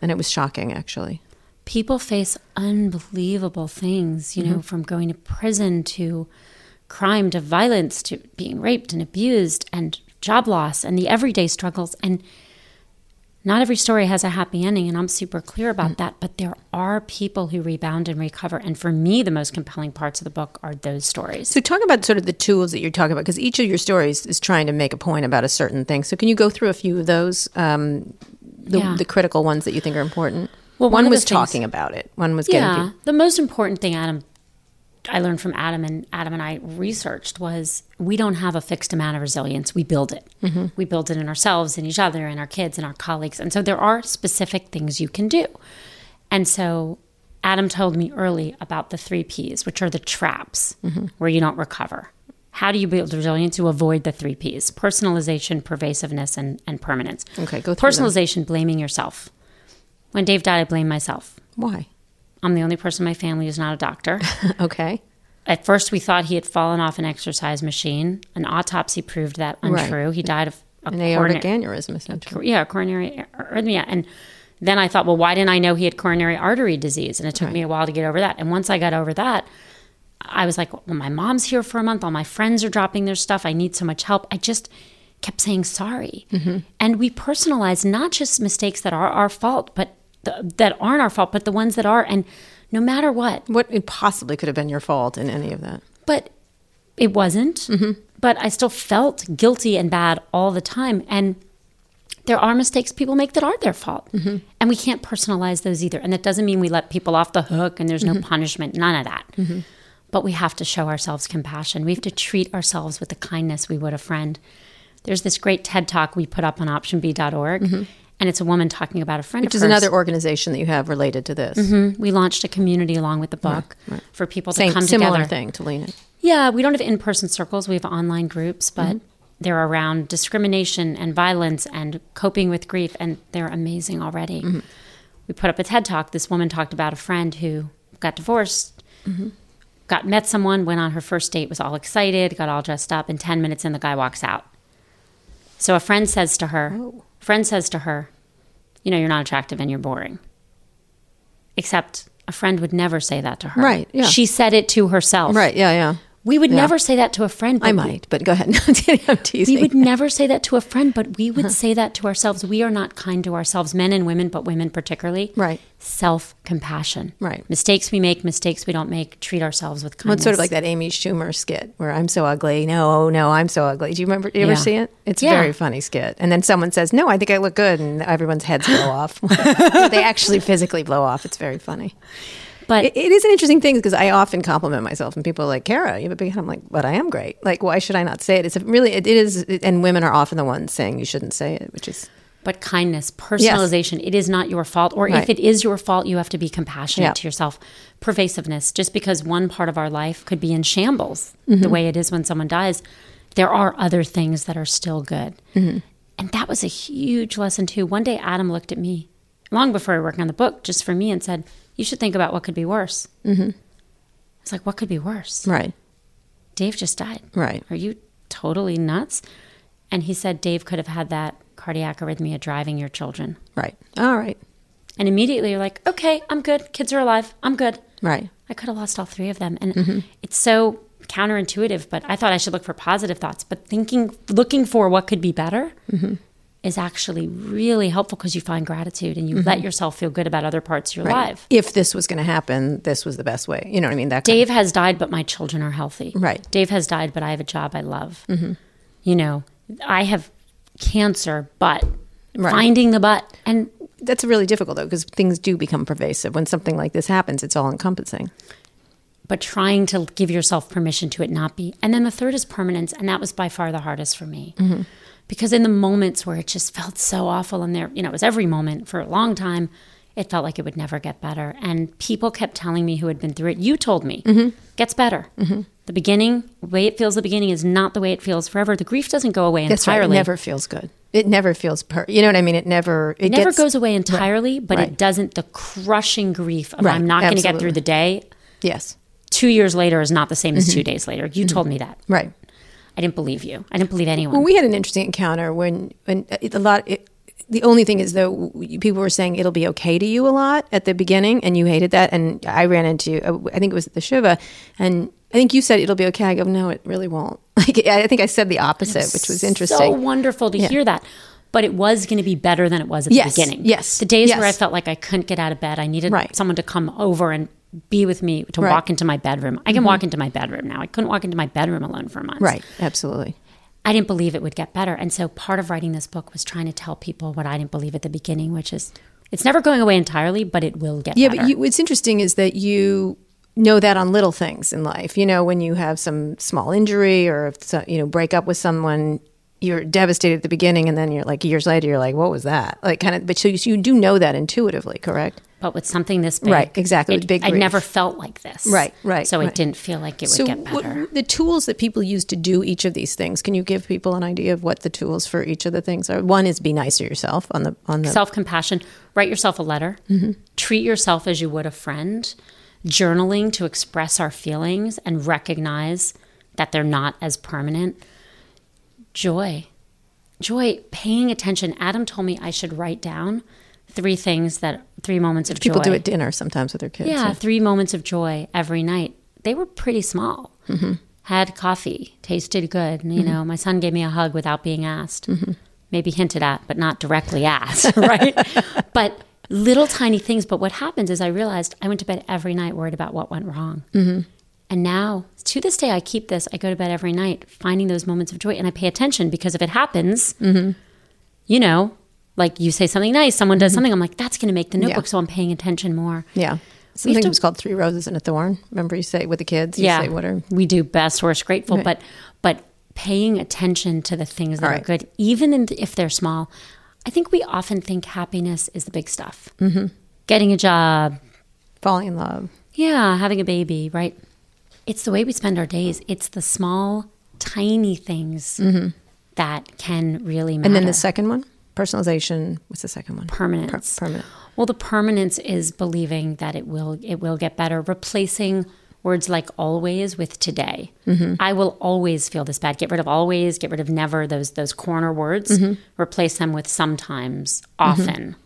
and it was shocking actually. people face unbelievable things, you know, mm-hmm. from going to prison to crime to violence to being raped and abused and job loss and the everyday struggles. And not every story has a happy ending, and I'm super clear about that. But there are people who rebound and recover. And for me, the most compelling parts of the book are those stories. So talk about sort of the tools that you're talking about because each of your stories is trying to make a point about a certain thing. So can you go through a few of those, um, the, Yeah. the critical ones that you think are important? Well, one, one was things- talking about it. One was getting yeah, people. the most important thing Adam I learned from Adam and Adam and I researched was we don't have a fixed amount of resilience. We build it. Mm-hmm. We build it in ourselves and each other and our kids and our colleagues. And so there are specific things you can do. And so Adam told me early about the three P's, which are the traps mm-hmm. where you don't recover. How do you build resilience? You avoid the three P's personalization, pervasiveness, and, and permanence. Okay, go through them. Personalization, blaming yourself. When Dave died, I blamed myself. Why? I'm the only person in my family who's not a doctor. (laughs) okay. At first, we thought he had fallen off an exercise machine. An autopsy proved that Right. untrue. He died of a An aortic aneurysm, essentially. yeah, coronary arrhythmia. And then I thought, well, why didn't I know he had coronary artery disease? And it took me a while to get over that. And once I got over that, I was like, well, my mom's here for a month. All my friends are dropping their stuff. I need so much help. I just kept saying sorry. Mm-hmm. And we personalize not just mistakes that are our fault, but the, that aren't our fault, but the ones that are. And no matter what, What it possibly could have been your fault in any of that? but it wasn't. Mm-hmm. But I still felt guilty and bad all the time. And there are mistakes people make that are their fault. Mm-hmm. And we can't personalize those either. And that doesn't mean we let people off the hook and there's no mm-hmm. punishment, none of that. But we have to show ourselves compassion. We have to treat ourselves with the kindness we would a friend. There's this great TED talk we put up on optionb.org. And it's a woman talking about a friend Which is hers. another organization that you have related to this. Mm-hmm. We launched a community along with the book for people to Same come similar together. thing to lean in. Yeah, we don't have in person circles. We have online groups, but mm-hmm. they're around discrimination and violence and coping with grief, and they're amazing already. Mm-hmm. We put up a TED talk. This woman talked about a friend who got divorced, got met someone, went on her first date, was all excited, got all dressed up, and 10 minutes in, the guy walks out. So a friend says to her, oh. friend says to her, you know, you're not attractive and you're boring. Except a friend would never say that to her. Right, yeah. She said it to herself. Right, yeah, yeah. We would Yeah. never say that to a friend. But I we- might, but go ahead. (laughs) I'm teasing. We would never say that to a friend, but we would uh-huh. say that to ourselves. We are not kind to ourselves, men and women, but women particularly. Right. Self compassion. Right. Mistakes we make, mistakes we don't make. Treat ourselves with Well, kindness. it's sort of like that Amy Schumer skit where I'm so ugly. No, oh, no, I'm so ugly. Do you remember? Do you ever see it? It's a very funny skit. And then someone says, "No, I think I look good," and everyone's heads blow off. (laughs) they actually physically blow off. It's very funny. But It, it is an interesting thing because I often compliment myself, and people are like, "Kara, you have a big head." I'm like, "But I am great. Like, why should I not say it?" It's a really, it, it is, and women are often the ones saying you shouldn't say it, which is but kindness, personalization. It is not your fault. Or Right. if it is your fault, you have to be compassionate Yeah. to yourself. Pervasiveness. Just because one part of our life could be in shambles, Mm-hmm. the way it is when someone dies, there are other things that are still good. Mm-hmm. And that was a huge lesson, too. One day, Adam looked at me, long before we were working on the book, just for me, and said, You should think about what could be worse. Mm-hmm. I was like, What could be worse? Right. Dave just died. Right. Are you totally nuts? And he said Dave could have had that cardiac arrhythmia driving your children. Right. All right. And immediately you're like, okay, I'm good. Kids are alive. I'm good. Right. I could have lost all three of them. And Mm-hmm. it's so counterintuitive, but I thought I should look for positive thoughts. But thinking, looking for what could be better Mm-hmm. Is actually really helpful because you find gratitude and you let yourself feel good about other parts of your Mm-hmm. Right. life. If this was going to happen, this was the best way. You know what I mean? That Dave has died, but my children are healthy. Right. Dave has died, but I have a job I love. You know, I have cancer, but Right. finding the but. And that's really difficult though because things do become pervasive when something like this happens. It's all encompassing. but trying to give yourself permission to it not be. And then the third is permanence, and that was by far the hardest for me. Because in the moments where it just felt so awful, and there, you know, it was every moment for a long time, it felt like it would never get better. And people kept telling me who had been through it, you told me, mm-hmm. gets better. Mm-hmm. The beginning, the way it feels the beginning is not the way it feels forever. The grief doesn't go away That's right. It entirely. never feels good. It never feels per. You know what I mean? It never. It, It never gets- goes away entirely, but Right. it doesn't. The crushing grief of Right. I'm not going to get through the day. Yes. Two years later is not the same as Mm-hmm. two days later. You mm-hmm. told me that. Right. I didn't believe you. I didn't believe anyone. Well, we had an interesting encounter when when it, a lot. It, the only thing is though, people were saying it'll be okay to you a lot at the beginning, and you hated that. And I ran into, uh, I think it was at the Shiva, and I think you said it'll be okay. I go, no, it really won't. (laughs) Like I think I said the opposite, which was interesting. So wonderful to hear that. But it was going to be better than it was at Yes, the beginning. yes, The days where I felt like I couldn't get out of bed, I needed Right. someone to come over and be with me to Right. Mm-hmm. walk into my bedroom. I can walk into my bedroom now. I couldn't walk into my bedroom alone for months. right, absolutely. I didn't believe it would get better. And so part of writing this book was trying to tell people what I didn't believe at the beginning, which is it's never going away entirely, but it will get better. Yeah, better. but you, what's interesting is that you know that on little things in life. You know, when you have some small injury or if you know break up with someone, you're devastated at the beginning, and then you're like years later, you're like, "What was that?" Like kind of. But so you, you do know that intuitively, correct? but with something this big, Right, exactly, with it- big I never felt like this. Right, right, So it didn't feel like it would so get what- better. the tools that people use to do each of these things. Can you give people an idea of what the tools for each of the things are? One is be nice to yourself on the on the self compassion. Write yourself a letter. Mm-hmm. Treat yourself as you would a friend. Journaling to express our feelings and recognize that they're not as permanent. Joy. Joy, paying attention. Adam told me I should write down three things that, three moments of people joy. People do at dinner sometimes with their kids. Yeah, three moments of joy every night. They were pretty small. Mm-hmm. Had coffee, tasted good. You know, my son gave me a hug without being asked. Mm-hmm. Maybe hinted at, but not directly asked, (laughs) right? but little tiny things. But what happens is I realized I went to bed every night worried about what went wrong. Mm-hmm. And now, to this day, I keep this. I go to bed every night finding those moments of joy and I pay attention because if it happens, Mm-hmm. you know, like you say something nice, someone does something, I'm like, that's going to make the Yeah. notebook. So I'm paying attention more. Yeah. Something to- was called Three Roses and a Thorn. Remember you say with the kids? You yeah say what are we do best worst grateful Right. but but paying attention to the things that All are good even in, if they're small i think we often think happiness is the big stuff mm-hmm. getting a job falling in love. yeah having a baby right it's the way we spend our days it's the small tiny things that can really matter Mm-hmm. And then the second one, personalization. What's the second one? permanence Per- permanent. Well, the permanence is believing that it will it will get better. Replacing words like always with today. Mm-hmm. I will always feel this bad. Get rid of always. Get rid of never. Those those corner words. Mm-hmm. Replace them with sometimes, often,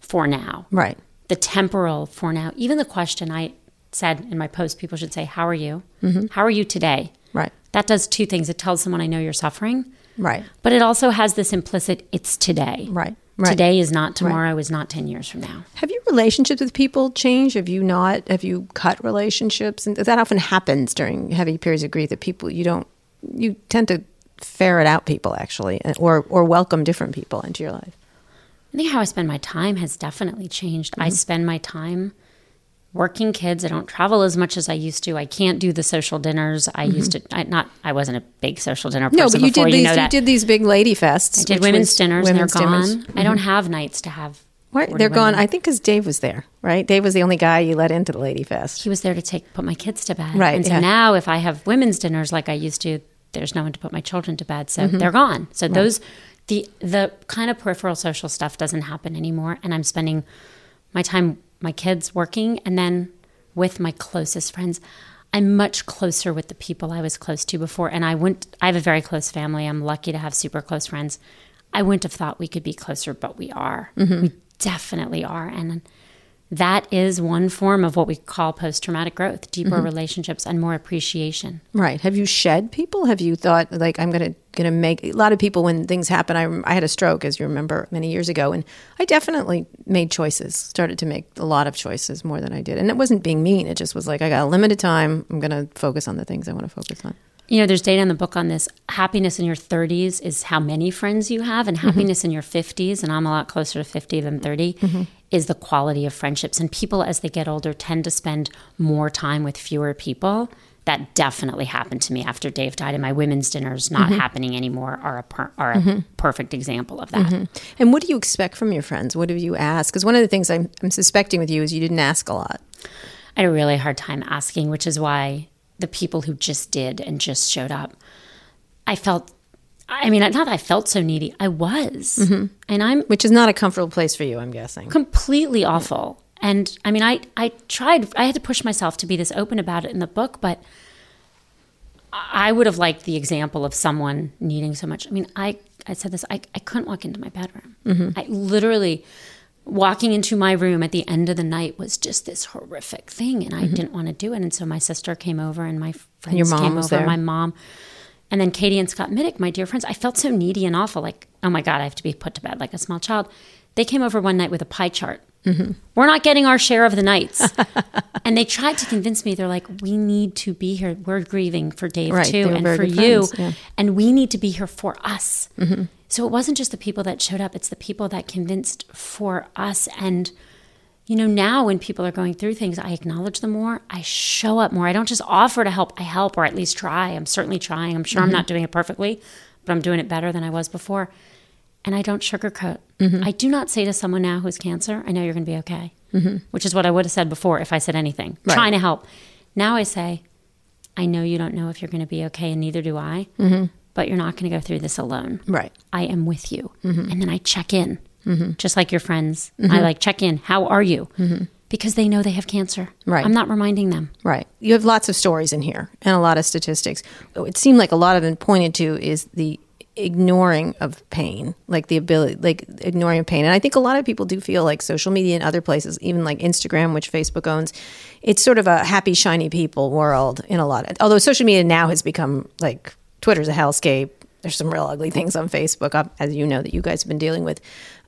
for now. Right. The temporal for now. Even the question I said in my post, people should say, "How are you? Mm-hmm. How are you today?" Right. That does two things. It tells someone I know you're suffering, Right. but it also has this implicit "It's today." Right. Right. Today is not tomorrow. Is not ten years from now. Have your relationships with people changed? Have you not? Have you cut relationships? And that often happens during heavy periods of grief. That people you don't you tend to ferret out people actually, or or welcome different people into your life. I think how I spend my time has definitely changed. I spend my time working kids. I don't travel as much as I used to. I can't do the social dinners. I used to. I not. I wasn't a big social dinner person. Mm-hmm. No, but you before, did these. You, know You, did these big lady fests. I did women's dinners. women's and they're dinners. gone. I don't have nights to have. 40 they're gone. I think because Dave was there, right? Dave was the only guy you let into the lady fest. he was there to take put my kids to bed. Right, And so yeah. now if I have women's dinners like I used to, there's no one to put my children to bed. So Mm-hmm. they're gone. So those the the kind of peripheral social stuff doesn't happen anymore. And I'm spending my time my kids working and then with my closest friends. I'm much closer with the people I was close to before. And I wouldn't I have a very close family. I'm lucky to have super close friends. I wouldn't have thought we could be closer, but we are. Mm-hmm. We definitely are. And that is one form of what we call post traumatic growth deeper Mm-hmm. relationships and more appreciation. Right. Have you shed people? Have you thought like I'm gonna gonna make a lot of people when things happen? I I had a stroke, as you remember, many years ago, and I definitely made choices. Started to make a lot of choices more than I did, and it wasn't being mean. It just was like I got a limited time. I'm gonna focus on the things I want to focus on. You know, there's data in the book on this. Happiness in your 30s is how many friends you have, and happiness in your 50s, and I'm a lot closer to 50 than 30, is the quality of friendships. And people, as they get older, tend to spend more time with fewer people. That definitely happened to me after Dave died, and my women's dinners not mm-hmm. happening anymore are a per, are a mm-hmm. perfect example of that. Mm-hmm. And what do you expect from your friends? What do you ask? Because one of the things I'm, I'm suspecting with you is you didn't ask a lot. I had a really hard time asking, which is why the people who just did and just showed up, I felt, I mean, not that I felt so needy, I was. Mm-hmm. And I'm which is not a comfortable place for you, I'm guessing. completely awful. And I mean, I, I tried, I had to push myself to be this open about it in the book, but I would have liked the example of someone needing so much. I mean, I, I said this, I, I couldn't walk into my bedroom. Mm-hmm. I literally, walking into my room at the end of the night was just this horrific thing. And I mm-hmm. didn't want to do it. And so my sister came over and my friends your mom came was over, there? my mom. And then Katie and Scott Mitic, my dear friends, I felt so needy and awful. Like, oh my God, I have to be put to bed like a small child. They came over one night with a pie chart. Mm-hmm. We're not getting our share of the nights. (laughs) and they tried to convince me, they're like, we need to be here. We're grieving for Dave Right, too and for you. yeah. And we need to be here for us. Mm-hmm. So it wasn't just the people that showed up, it's the people that convinced for us. And, you know, now when people are going through things, I acknowledge them more. I show up more. I don't just offer to help, I help or at least try. I'm certainly trying. I'm sure I'm mm-hmm. not doing it perfectly, but I'm doing it better than I was before. And I don't sugarcoat. Mm-hmm. I do not say to someone now who's cancer, I know you're going to be okay, mm-hmm. which is what I would have said before if I said anything, Right. trying to help. Now I say, I know you don't know if you're going to be okay, and neither do I, but you're not going to go through this alone. Right. I am with you. And then I check in, Mm-hmm. just like your friends. I mm-hmm. like check in. How are you? Mm-hmm. Because they know they have cancer. Right. I'm not reminding them. Right. You have lots of stories in here and a lot of statistics. It seemed like a lot of them pointed to is the ignoring of pain, like the ability, like ignoring of pain. And I think a lot of people do feel like social media and other places, even like Instagram, which Facebook owns, it's sort of a happy, shiny people world in a lot of, although social media now has become like Twitter's a hellscape. There's some real ugly things on Facebook, as you know, that you guys have been dealing with.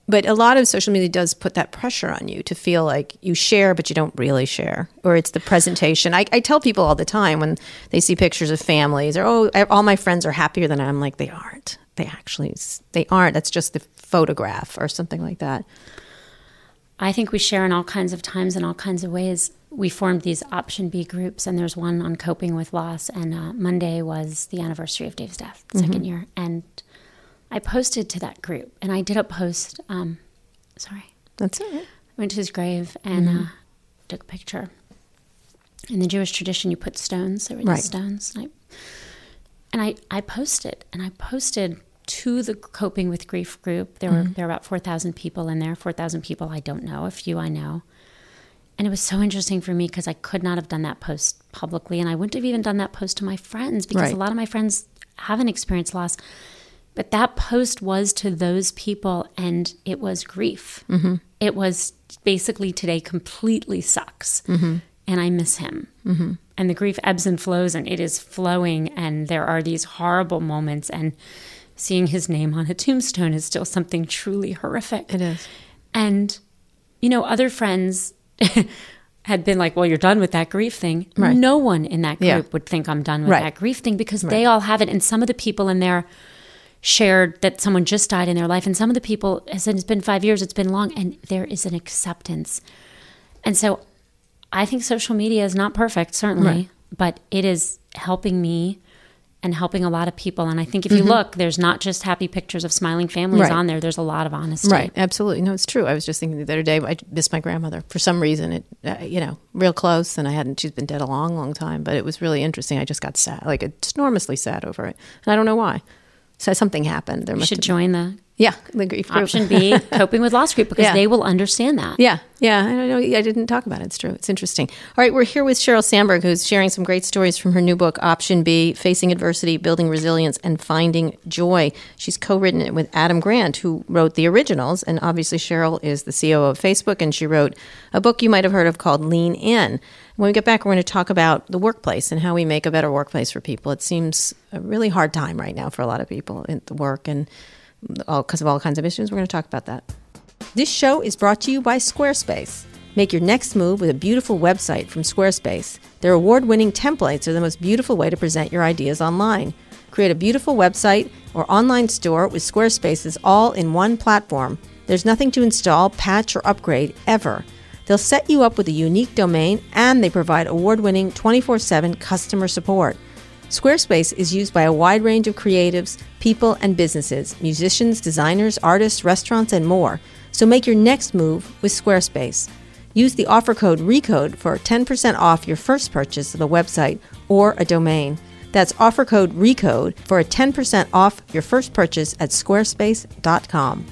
But a lot of social media does put that pressure on you to feel like you share, but you don't really share, or it's the presentation. I, I tell people all the time when they see pictures of families, or oh, all my friends are happier than. I'm like, they aren't. They actually, they aren't. That's just the photograph or something like that. I think we share in all kinds of times and all kinds of ways. We formed these option B groups, and there's one on coping with loss. And uh, Monday was the anniversary of Dave's death, 2nd year. And I posted to that group, and I did a post. Um, sorry, That's it. I went to his grave and uh, took a picture. In the Jewish tradition, you put stones. There were Right. stones, and I and I, I posted and I posted to the coping with grief group. There were there were about four thousand people in there. Four thousand people I don't know. A few I know. And it was so interesting for me because I could not have done that post publicly, and I wouldn't have even done that post to my friends because Right. a lot of my friends haven't experienced loss. But that post was to those people, and it was grief. Mm-hmm. It was basically today completely sucks, and I miss him. Mm-hmm. And the grief ebbs and flows, and it is flowing, and there are these horrible moments, and seeing his name on a tombstone is still something truly horrific. It is. And, you know, other friends (laughs) had been like, well, you're done with that grief thing. Right. No one in that group Yeah. would think I'm done with Right. that grief thing because they all have it. And some of the people in there shared that someone just died in their life. And some of the people, said it's been five years, it's been long, and there is an acceptance. And so I think social media is not perfect, certainly, Right. but it is helping me and helping a lot of people. And I think if you look, there's not just happy pictures of smiling families Mm-hmm. Right. on there. There's a lot of honesty. Right, absolutely. No, it's true. I was just thinking the other day, I missed my grandmother for some reason. It, uh, you know, real close, and I hadn't. She's been dead a long, long time. But it was really interesting. I just got sad, like enormously sad over it, and I don't know why. So something happened. There You should have join the yeah, the grief group. option B, (laughs) coping with loss group, because Yeah. they will understand that. Yeah, yeah. I don't know. I didn't talk about it. It's true. It's interesting. All right, we're here with Sheryl Sandberg, who's sharing some great stories from her new book, Option B: Facing Adversity, Building Resilience, and Finding Joy. She's co-written it with Adam Grant, who wrote the originals, and obviously Sheryl is the CEO of Facebook, and she wrote a book you might have heard of called Lean In. When we get back, we're going to talk about the workplace and how we make a better workplace for people. It seems a really hard time right now for a lot of people at the work and all because of all kinds of issues. We're going to talk about that. This show is brought to you by Squarespace. Make your next move with a beautiful website from Squarespace. Their award winning templates are the most beautiful way to present your ideas online. Create a beautiful website or online store with Squarespace's all in one platform. There's nothing to install, patch, or upgrade ever. They'll set you up with a unique domain and they provide award winning 24 7 customer support. Squarespace is used by a wide range of creatives, people, and businesses musicians, designers, artists, restaurants, and more. So make your next move with Squarespace. Use the offer code RECODE for 10% off your first purchase of a website or a domain. That's offer code RECODE for a 10% off your first purchase at squarespace.com.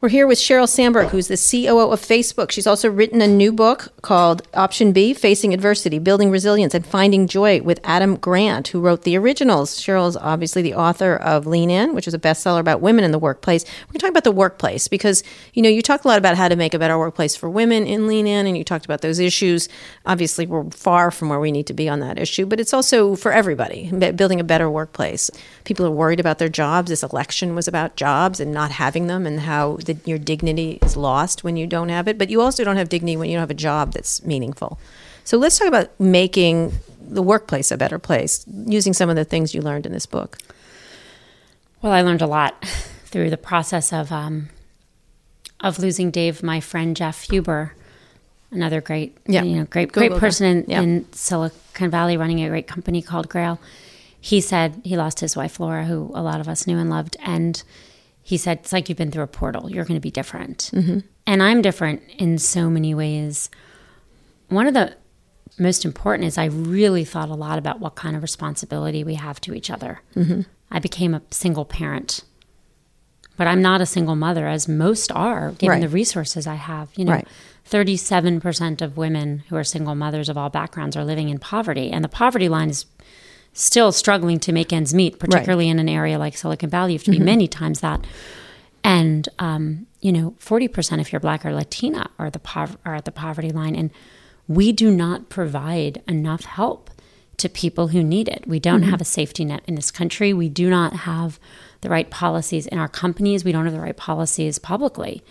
We're here with Sheryl Sandberg, who's the COO of Facebook. She's also written a new book called Option B Facing Adversity, Building Resilience, and Finding Joy with Adam Grant, who wrote the originals. Sheryl's obviously the author of Lean In, which is a bestseller about women in the workplace. We're going to talk about the workplace because, you know, you talked a lot about how to make a better workplace for women in Lean In, and you talked about those issues. Obviously, we're far from where we need to be on that issue, but it's also for everybody, building a better workplace. People are worried about their jobs. This election was about jobs and not having them and how the, your dignity is lost when you don't have it. But you also don't have dignity when you don't have a job that's meaningful. So let's talk about making the workplace a better place using some of the things you learned in this book. Well, I learned a lot (laughs) through the process of um, of losing Dave, my friend Jeff Huber, another great, Yeah. you know, great, Google great person in, Yeah. in Silicon Valley, running a great company called Grail. He said he lost his wife Laura, who a lot of us knew and loved, and he said it's like you've been through a portal. You're going to be different, Mm-hmm. and I'm different in so many ways. One of the most important is I really thought a lot about what kind of responsibility we have to each other. Mm-hmm. I became a single parent, but I'm not a single mother, as most are, given Right. the resources I have. You know, Right. 37% of women who are single mothers of all backgrounds are living in poverty, and the poverty line is still struggling to make ends meet, particularly in an area like Silicon Valley. You have to Mm-hmm. be many times that. And um, you know, forty percent if you're Black or Latina are the pov- are at the poverty line, and we do not provide enough help to people who need it. We don't have a safety net in this country. We do not have the right policies in our companies. We don't have the right policies publicly.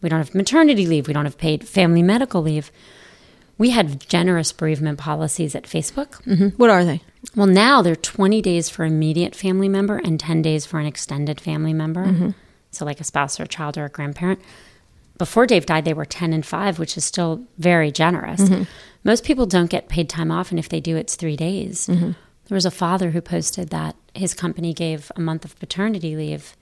We don't have maternity leave. We don't have paid family medical leave. We had generous bereavement policies at Facebook. What are they? Well, now they're 20 days for immediate family member and 10 days for an extended family member. Mm-hmm. So, like a spouse or a child or a grandparent. Before Dave died, they were 10 and 5, which is still very generous. Mm-hmm. Most people don't get paid time off, and if they do, it's three days. Mm-hmm. There was a father who posted that his company gave a month of paternity leave,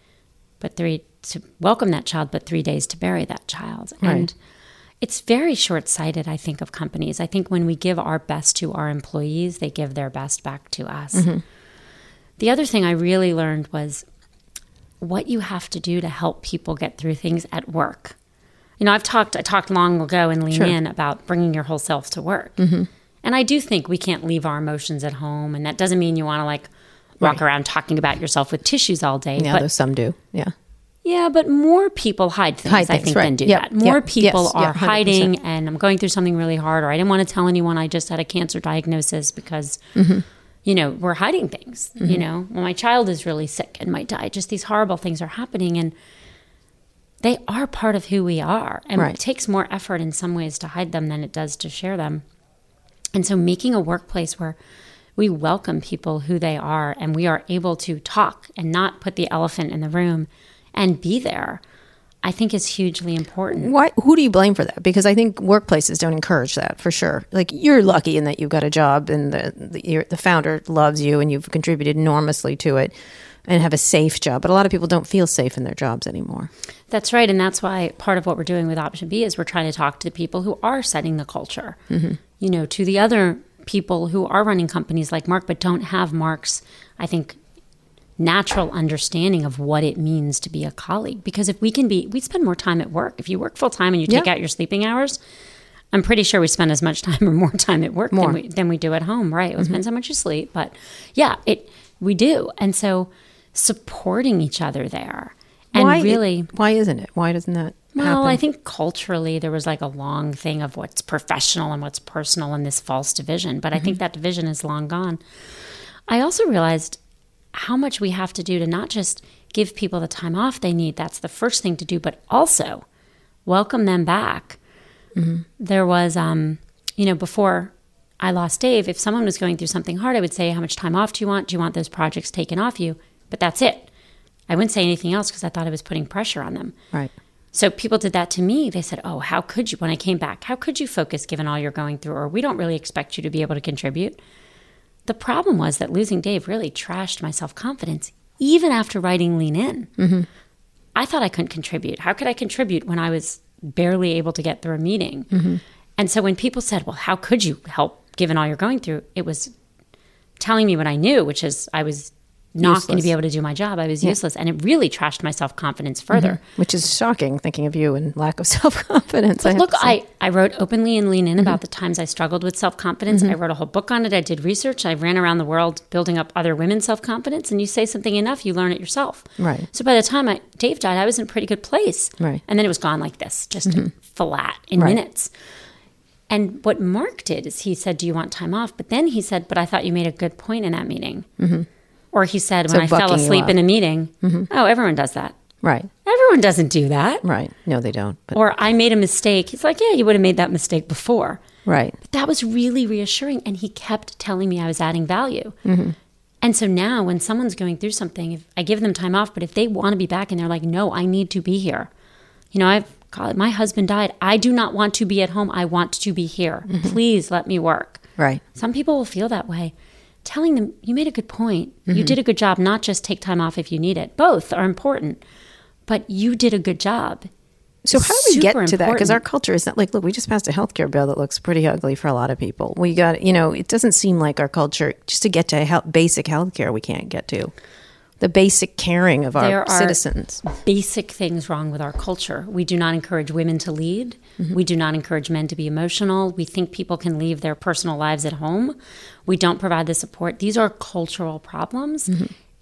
but three to welcome that child, but three days to bury that child. And it's very short sighted, I think, of companies. I think when we give our best to our employees, they give their best back to us. The other thing I really learned was what you have to do to help people get through things at work. You know, I've talked I talked long ago in Lean Sure. In about bringing your whole self to work. Mm-hmm. And I do think we can't leave our emotions at home, and that doesn't mean you want to like walk Right. around talking about yourself with tissues all day. Yeah, but though some do. Yeah. Yeah, but more people hide things, Hide I think, right. than do Yep, that. More yep, people yes, are 100%. hiding, and I'm going through something really hard, or I didn't want to tell anyone I just had a cancer diagnosis because, Mm-hmm. you know, we're hiding things. You know, well, my child is really sick and might die. Just these horrible things are happening, and they are part of who we are. And Right. it takes more effort in some ways to hide them than it does to share them. And so, making a workplace where we welcome people who they are and we are able to talk and not put the elephant in the room and be there. I think is hugely important. Why? Who do you blame for that? Because I think workplaces don't encourage that for sure. Like you're lucky in that you've got a job and the the, the founder loves you and you've contributed enormously to it, and have a safe job. But a lot of people don't feel safe in their jobs anymore. That's right, and that's why part of what we're doing with Option B is we're trying to talk to the people who are setting the culture. Mm-hmm. You know, to the other people who are running companies like Mark, but don't have Mark's. I think natural understanding of what it means to be a colleague because if we can be we spend more time at work if you work full time and you take Yeah. out your sleeping hours i'm pretty sure we spend as much (laughs) time or more time at work More. than we, than we do at home right it spend so much you sleep but yeah it we do and so supporting each other there and why really Why isn't it? Why doesn't that well, happen? I think culturally there was like a long thing of what's professional and what's personal and this false division, but I Mm-hmm. think that division is long gone. I also realized how much we have to do to not just give people the time off they need, that's the first thing to do, but also welcome them back. Mm-hmm. There was, um, you know, before I lost Dave, if someone was going through something hard, I would say, How much time off do you want? Do you want those projects taken off you? But that's it. I wouldn't say anything else because I thought I was putting pressure on them. right. So people did that to me. They said, "Oh, how could you?" When I came back, how could you focus given all you're going through? Or we don't really expect you to be able to contribute. The problem was that losing Dave really trashed my self confidence, even after writing Lean In. Mm-hmm. I thought I couldn't contribute. How could I contribute when I was barely able to get through a meeting? Mm-hmm. And so when people said, "Well, how could you help given all you're going through?" It was telling me what I knew, which is I was not going to be able to do my job. I was useless, and it really trashed my self confidence mm-hmm. further. Which is shocking, thinking of you and lack of (laughs) self confidence. Look, I, I wrote openly and lean in about mm-hmm. the times I struggled with self confidence. Mm-hmm. I wrote a whole book on it. I did research. I ran around the world building up other women's self confidence. And you say something enough, you learn it yourself. Right. So by the time I, Dave died, I was in a pretty good place. Right. And then it was gone like this, just flat in Right. minutes. And what Mark did is he said, Do you want time off? But then he said, But I thought you made a good point in that meeting. Or he said, So When I fell asleep in a meeting, oh, everyone does that. right. Everyone doesn't do that. Right. No, they don't. But Or I made a mistake. He's like, Yeah, you would have made that mistake before. right. But that was really reassuring. And he kept telling me I was adding value. Mm-hmm. And so now when someone's going through something, if I give them time off, but if they want to be back and they're like, no, I need to be here. You know, I've got, my husband died. I do not want to be at home. I want to be here. Mm-hmm. Please let me work. Right. Some people will feel that way. Telling them, you made a good point. Mm-hmm. You did a good job, not just take time off if you need it. Both are important. But you did a good job. So how do we get to that? Because our culture is not like, look, we just passed a healthcare bill that looks pretty ugly for a lot of people. We got, you know, it doesn't seem like our culture just to get to health, basic healthcare, we can't get to the basic caring of our There are- citizens. basic things wrong with our culture. We do not encourage women to lead. We do not encourage men to be emotional. We think people can leave their personal lives at home. We don't provide the support. These are cultural problems.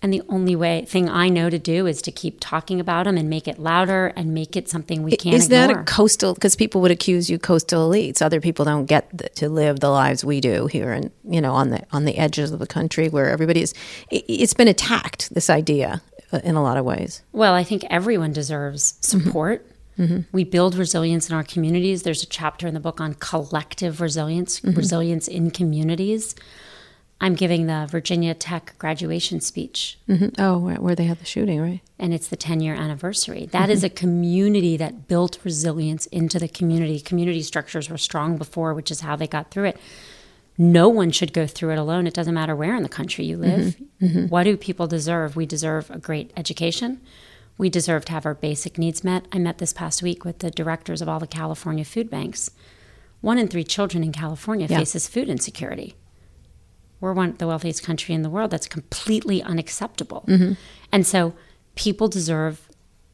And the only way thing I know to do is to keep talking about them and make it louder and make it something we can't Is that ignore. a coastal? Because people would accuse you coastal elites. Other people don't get the, to live the lives we do here, and you know, on the on the edges of the country where everybody is. It, it's been attacked. This idea, uh, in a lot of ways. Well, I think everyone deserves support. Mm-hmm. We build resilience in our communities. There's a chapter in the book on collective resilience, mm-hmm. resilience in communities. I'm giving the Virginia Tech graduation speech, hmm Oh, where, where they had the shooting, right? and it's the 10 year anniversary. That mm-hmm. is a community that built resilience into the community. Community structures were strong before, which is how they got through it. No one should go through it alone. It doesn't matter where in the country you live. What do people deserve? We deserve a great education. We deserve to have our basic needs met. I met this past week with the directors of all the California food banks. One in three children in California Yeah. faces food insecurity. We're one the wealthiest country in the world. That's completely unacceptable. Mm-hmm. And so people deserve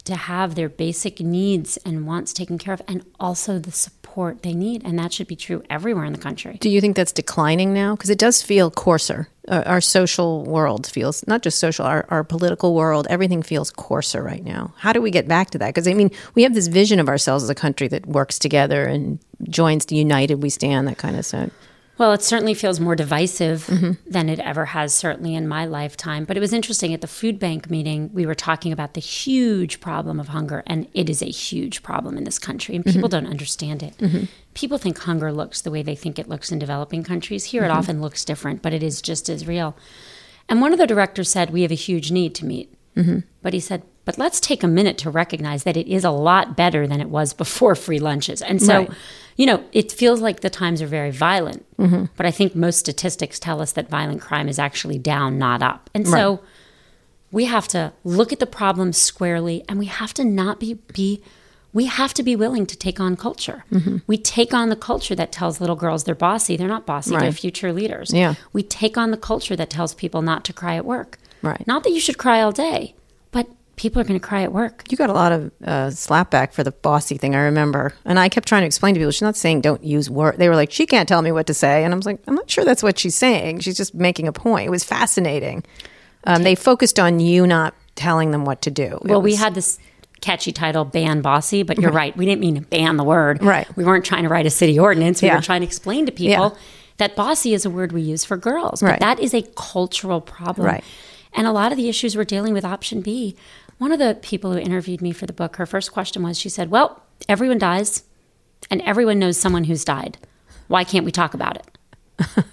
to have their basic needs and wants taken care of and also the support they need. And that should be true everywhere in the country. Do you think that's declining now? Because it does feel coarser. Uh, our social world feels not just social, our, our political world, everything feels coarser right now. How do we get back to that? Because I mean, we have this vision of ourselves as a country that works together and joins the united we stand, that kind of stuff. Well, it certainly feels more divisive Mm-hmm. than it ever has, certainly in my lifetime. But it was interesting at the food bank meeting, we were talking about the huge problem of hunger, and it is a huge problem in this country, and Mm-hmm. people don't understand it. People think hunger looks the way they think it looks in developing countries. Here Mm-hmm. it often looks different, but it is just as real. And one of the directors said, We have a huge need to meet. Mm-hmm. But he said, But let's take a minute to recognize that it is a lot better than it was before free lunches. And so, Right. You know, it feels like the times are very violent. Mm-hmm. But I think most statistics tell us that violent crime is actually down, not up. And so Right. we have to look at the problem squarely and we have to not be, be we have to be willing to take on culture. Mm-hmm. We take on the culture that tells little girls they're bossy. They're not bossy, they're future leaders. Yeah. We take on the culture that tells people not to cry at work. Right. Not that you should cry all day, people are going to cry at work. You got a lot of uh, slapback for the bossy thing, I remember. And I kept trying to explain to people, she's not saying don't use word. They were like, she can't tell me what to say. And I was like, I'm not sure that's what she's saying. She's just making a point. It was fascinating. Um, they focused on you not telling them what to do. Well, we had this catchy title, ban bossy, but you're right. We didn't mean to ban the word. Right. We weren't trying to write a city ordinance. We Yeah. were trying to explain to people Yeah. that bossy is a word we use for girls. But Right. that is a cultural problem. Right. And a lot of the issues we're dealing with option B. One of the people who interviewed me for the book, her first question was she said, Well, everyone dies and everyone knows someone who's died. Why can't we talk about it? (laughs)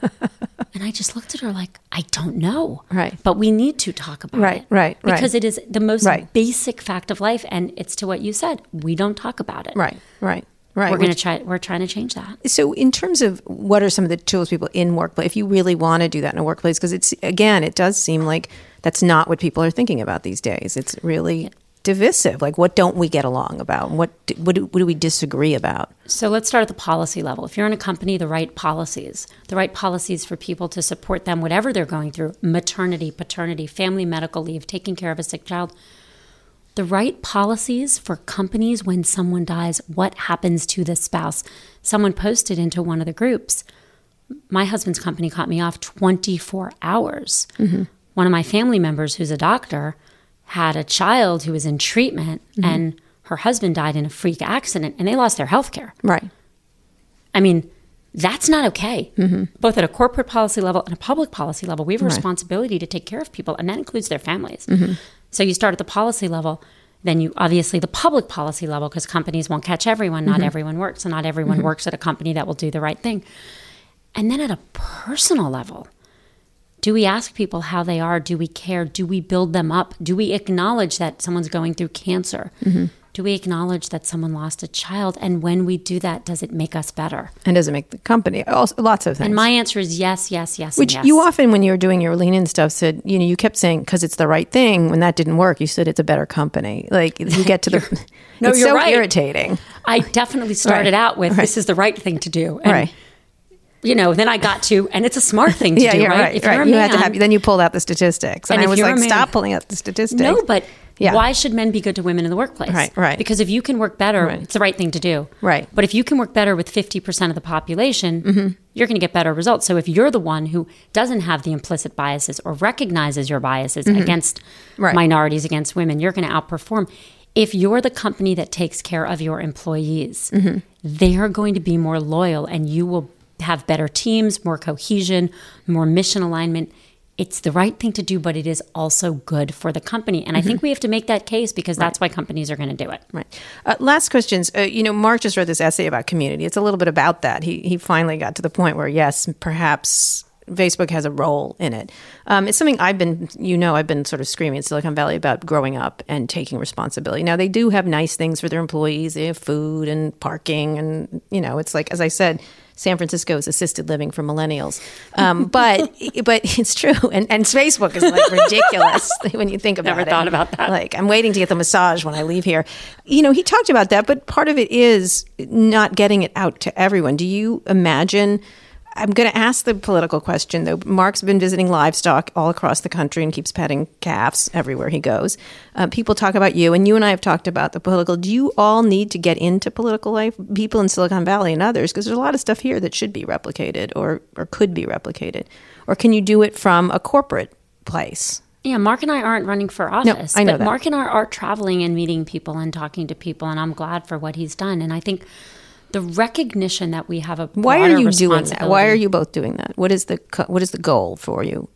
and I just looked at her like, I don't know. Right. But we need to talk about Right, it. right, right. Because it is the most Right. basic fact of life. And it's to what you said. We don't talk about it. Right, right, right. We're going to try, we're trying to change that. So, in terms of what are some of the tools people in workplace, if you really want to do that in a workplace, because it's again, it does seem like that's not what people are thinking about these days. It's really divisive. Like, what don't we get along about? What do, what do, what do we disagree about? So let's start at the policy level. If you're in a company, the right policies, the right policies for people to support them, whatever they're going through maternity, paternity, family medical leave, taking care of a sick child. The right policies for companies when someone dies, what happens to the spouse? Someone posted into one of the groups. My husband's company caught me off 24 hours. Mm-hmm. One of my family members, who's a doctor, had a child who was in treatment mm-hmm. and her husband died in a freak accident and they lost their health care. Right. I mean, that's not okay. Mm-hmm. Both at a corporate policy level and a public policy level, we have a responsibility to take care of people, and that includes their families. So you start at the policy level, then you obviously the public policy level, because companies won't catch everyone. Not mm-hmm. everyone works, and not everyone mm-hmm. works at a company that will do the right thing. And then at a personal level, do we ask people how they are? Do we care? Do we build them up? Do we acknowledge that someone's going through cancer? Mm-hmm. Do we acknowledge that someone lost a child? And when we do that, does it make us better? And does it make the company also, lots of things? And my answer is yes, yes, yes, Which yes. you often, when you were doing your lean in stuff, said, you know, you kept saying because it's the right thing. When that didn't work, you said it's a better company. Like you get to the, (laughs) (laughs) (laughs) No, it's you're so right. irritating. I definitely started Right, out with right. this is the right thing to do. And, right. You know, then I got to, and it's a smart thing to Yeah, do, you're right? right. If you're right. a You had to man- have. Then you pulled out the statistics, and, And I was like, man- stop pulling out the statistics. No, but Yeah. why should men be good to women in the workplace? Right, right. Because if you can work better, Right. it's the right thing to do. Right. But if you can work better with 50% of the population, mm-hmm. you're going to get better results. So if you're the one who doesn't have the implicit biases or recognizes your biases mm-hmm. against Right. minorities, against women, you're going to outperform. If you're the company that takes care of your employees, mm-hmm. they are going to be more loyal and you will have better teams, more cohesion, more mission alignment. It's the right thing to do, but it is also good for the company. And I think we have to make that case because that's why companies are going to do it. Right. Uh, last questions. Uh, you know, Mark just wrote this essay about community. It's a little bit about that. He he finally got to the point where yes, perhaps Facebook has a role in it. Um, it's something I've been, you know, I've been sort of screaming at Silicon Valley about growing up and taking responsibility. Now they do have nice things for their employees. They have food and parking, and you know, it's like as I said. San Francisco is assisted living for millennials, um, but (laughs) but it's true, and and Facebook is like ridiculous (laughs) when you think about Never it. thought about that. Like I'm waiting to get the massage when I leave here. You know, he talked about that, but part of it is not getting it out to everyone. Do you imagine? I'm going to ask the political question though. Mark's been visiting livestock all across the country and keeps petting calves everywhere he goes. Uh, people talk about you, and you and I have talked about the political. Do you all need to get into political life? People in Silicon Valley and others, because there's a lot of stuff here that should be replicated or or could be replicated, or can you do it from a corporate place? Yeah, Mark and I aren't running for office, no, I know but that. Mark and I are traveling and meeting people and talking to people, and I'm glad for what he's done. And I think the recognition that we have a Why are you doing that? Why are you both doing that? What is the what is the goal for you?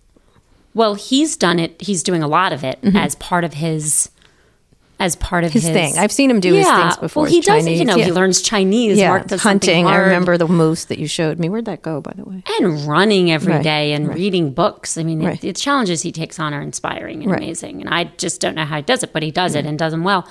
Well, he's done it. He's doing a lot of it Mm-hmm. as part of his as part of his, his, thing. I've seen him do his things before. Well, he does. Chinese. You know, yeah. he learns Chinese. yeah, Mark does hunting. I remember the moose that you showed me. Where'd that go, by the way? and running every day Right, and reading books. I mean, Right. it, the challenges he takes on are inspiring and Right. Amazing. And I just don't know how he does it, but he does it and does them well.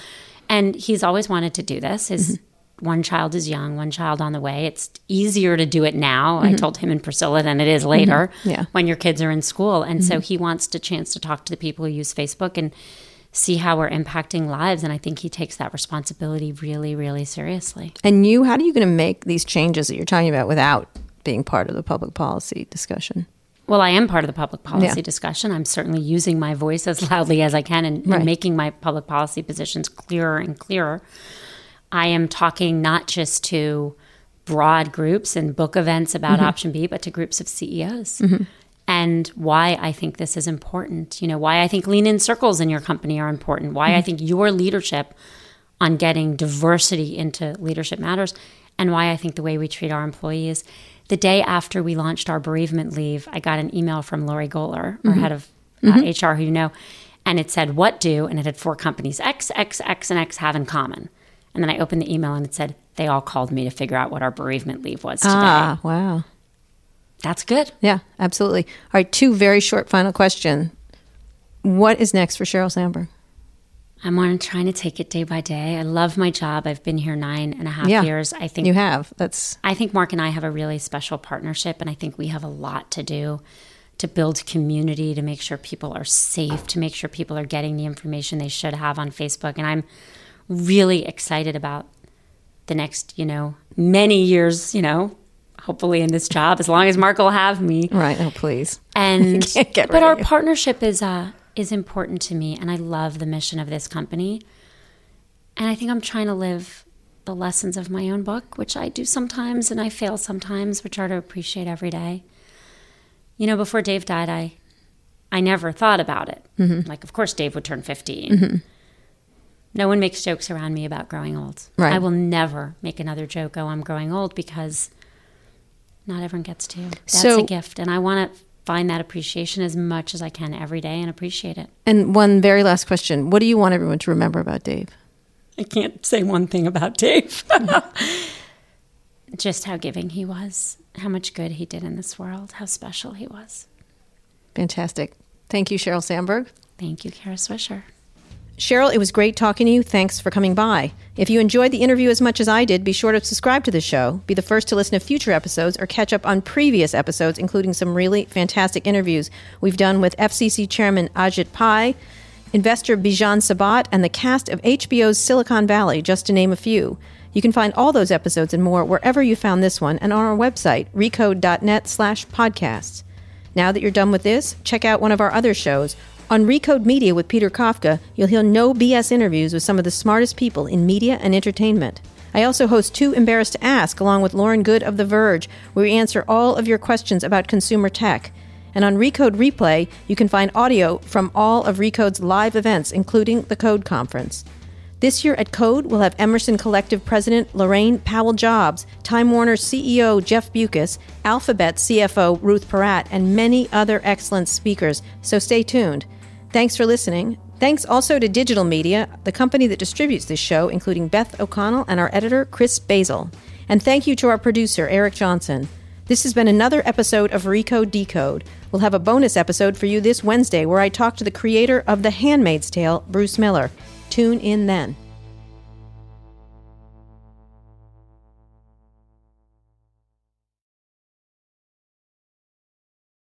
And he's always wanted to do this. His Mm-hmm. One child is young, one child on the way. It's easier to do it now. Mm-hmm. I told him and Priscilla than it is later Mm-hmm. when your kids are in school. And so he wants the chance to talk to the people who use Facebook and see how we're impacting lives. And I think he takes that responsibility really, really seriously. And you, how are you going to make these changes that you're talking about without being part of the public policy discussion? Well, I am part of the public policy Yeah. discussion. I'm certainly using my voice as loudly as I can and, and making my public policy positions clearer and clearer. I am talking not just to broad groups and book events about mm-hmm. Option B, but to groups of CEOs. Mm-hmm. And why I think this is important. You know, why I think lean in circles in your company are important. Why I mm-hmm. think your leadership on getting diversity into leadership matters and why I think the way we treat our employees. The day after we launched our bereavement leave, I got an email from Lori Goler, our head of uh, HR, who you know, and it said, What do? And it had four companies X, X, X, and X have in common. And then I opened the email and it said, They all called me to figure out what our bereavement leave was today. Ah, wow. That's good. Yeah, absolutely. All right, two very short final question. What is next for Sheryl Sandberg? I'm on trying to take it day by day. I love my job. I've been here nine and a half Yeah. years. I think You have. That's I think Mark and I have a really special partnership, and I think we have a lot to do to build community, to make sure people are safe, to make sure people are getting the information they should have on Facebook. And I'm really excited about the next, you know, many years, you know, hopefully in this job, as long as Mark will have me. right. Oh, please. And (laughs) Can't get but our partnership is uh is important to me, and I love the mission of this company. And I think I'm trying to live the lessons of my own book, which I do sometimes and I fail sometimes, which are to appreciate every day. You know, before Dave died, I I never thought about it. Mm-hmm. Like, of course, Dave would turn 15. No one makes jokes around me about growing old. Right. I will never make another joke, oh, I'm growing old, because not everyone gets to. That's So- a gift. And I want to find that appreciation as much as I can every day and appreciate it. And one very last question. What do you want everyone to remember about Dave? I can't say one thing about Dave. (laughs) Just how giving he was, how much good he did in this world, how special he was. Fantastic. Thank you, Sheryl Sandberg. Thank you, Kara Swisher. Sheryl, it was great talking to you. Thanks for coming by. If you enjoyed the interview as much as I did, be sure to subscribe to the show, be the first to listen to future episodes, or catch up on previous episodes, including some really fantastic interviews we've done with FCC Chairman Ajit Pai, investor Bijan Sabet, and the cast of HBO's Silicon Valley, just to name a few. You can find all those episodes and more wherever you found this one and on our website, recode.net slash podcasts. Now that you're done with this, check out one of our other shows. On Recode Media with Peter Kafka, you'll hear no BS interviews with some of the smartest people in media and entertainment. I also host Too Embarrassed to Ask along with Lauren Goode of The Verge, where we answer all of your questions about consumer tech. And on Recode Replay, you can find audio from all of Recode's live events, including the Code Conference. This year at Code, we'll have Emerson Collective President Laurene Powell Jobs, Time Warner CEO Jeff Bewkes, Alphabet CFO Ruth Porat, and many other excellent speakers, so stay tuned. Thanks for listening. Thanks also to Digital Media, the company that distributes this show, including Beth O'Connell and our editor, Chris Basil. And thank you to our producer, Eric Johnson. This has been another episode of Recode Decode. We'll have a bonus episode for you this Wednesday where I talk to the creator of The Handmaid's Tale, Bruce Miller. Tune in then.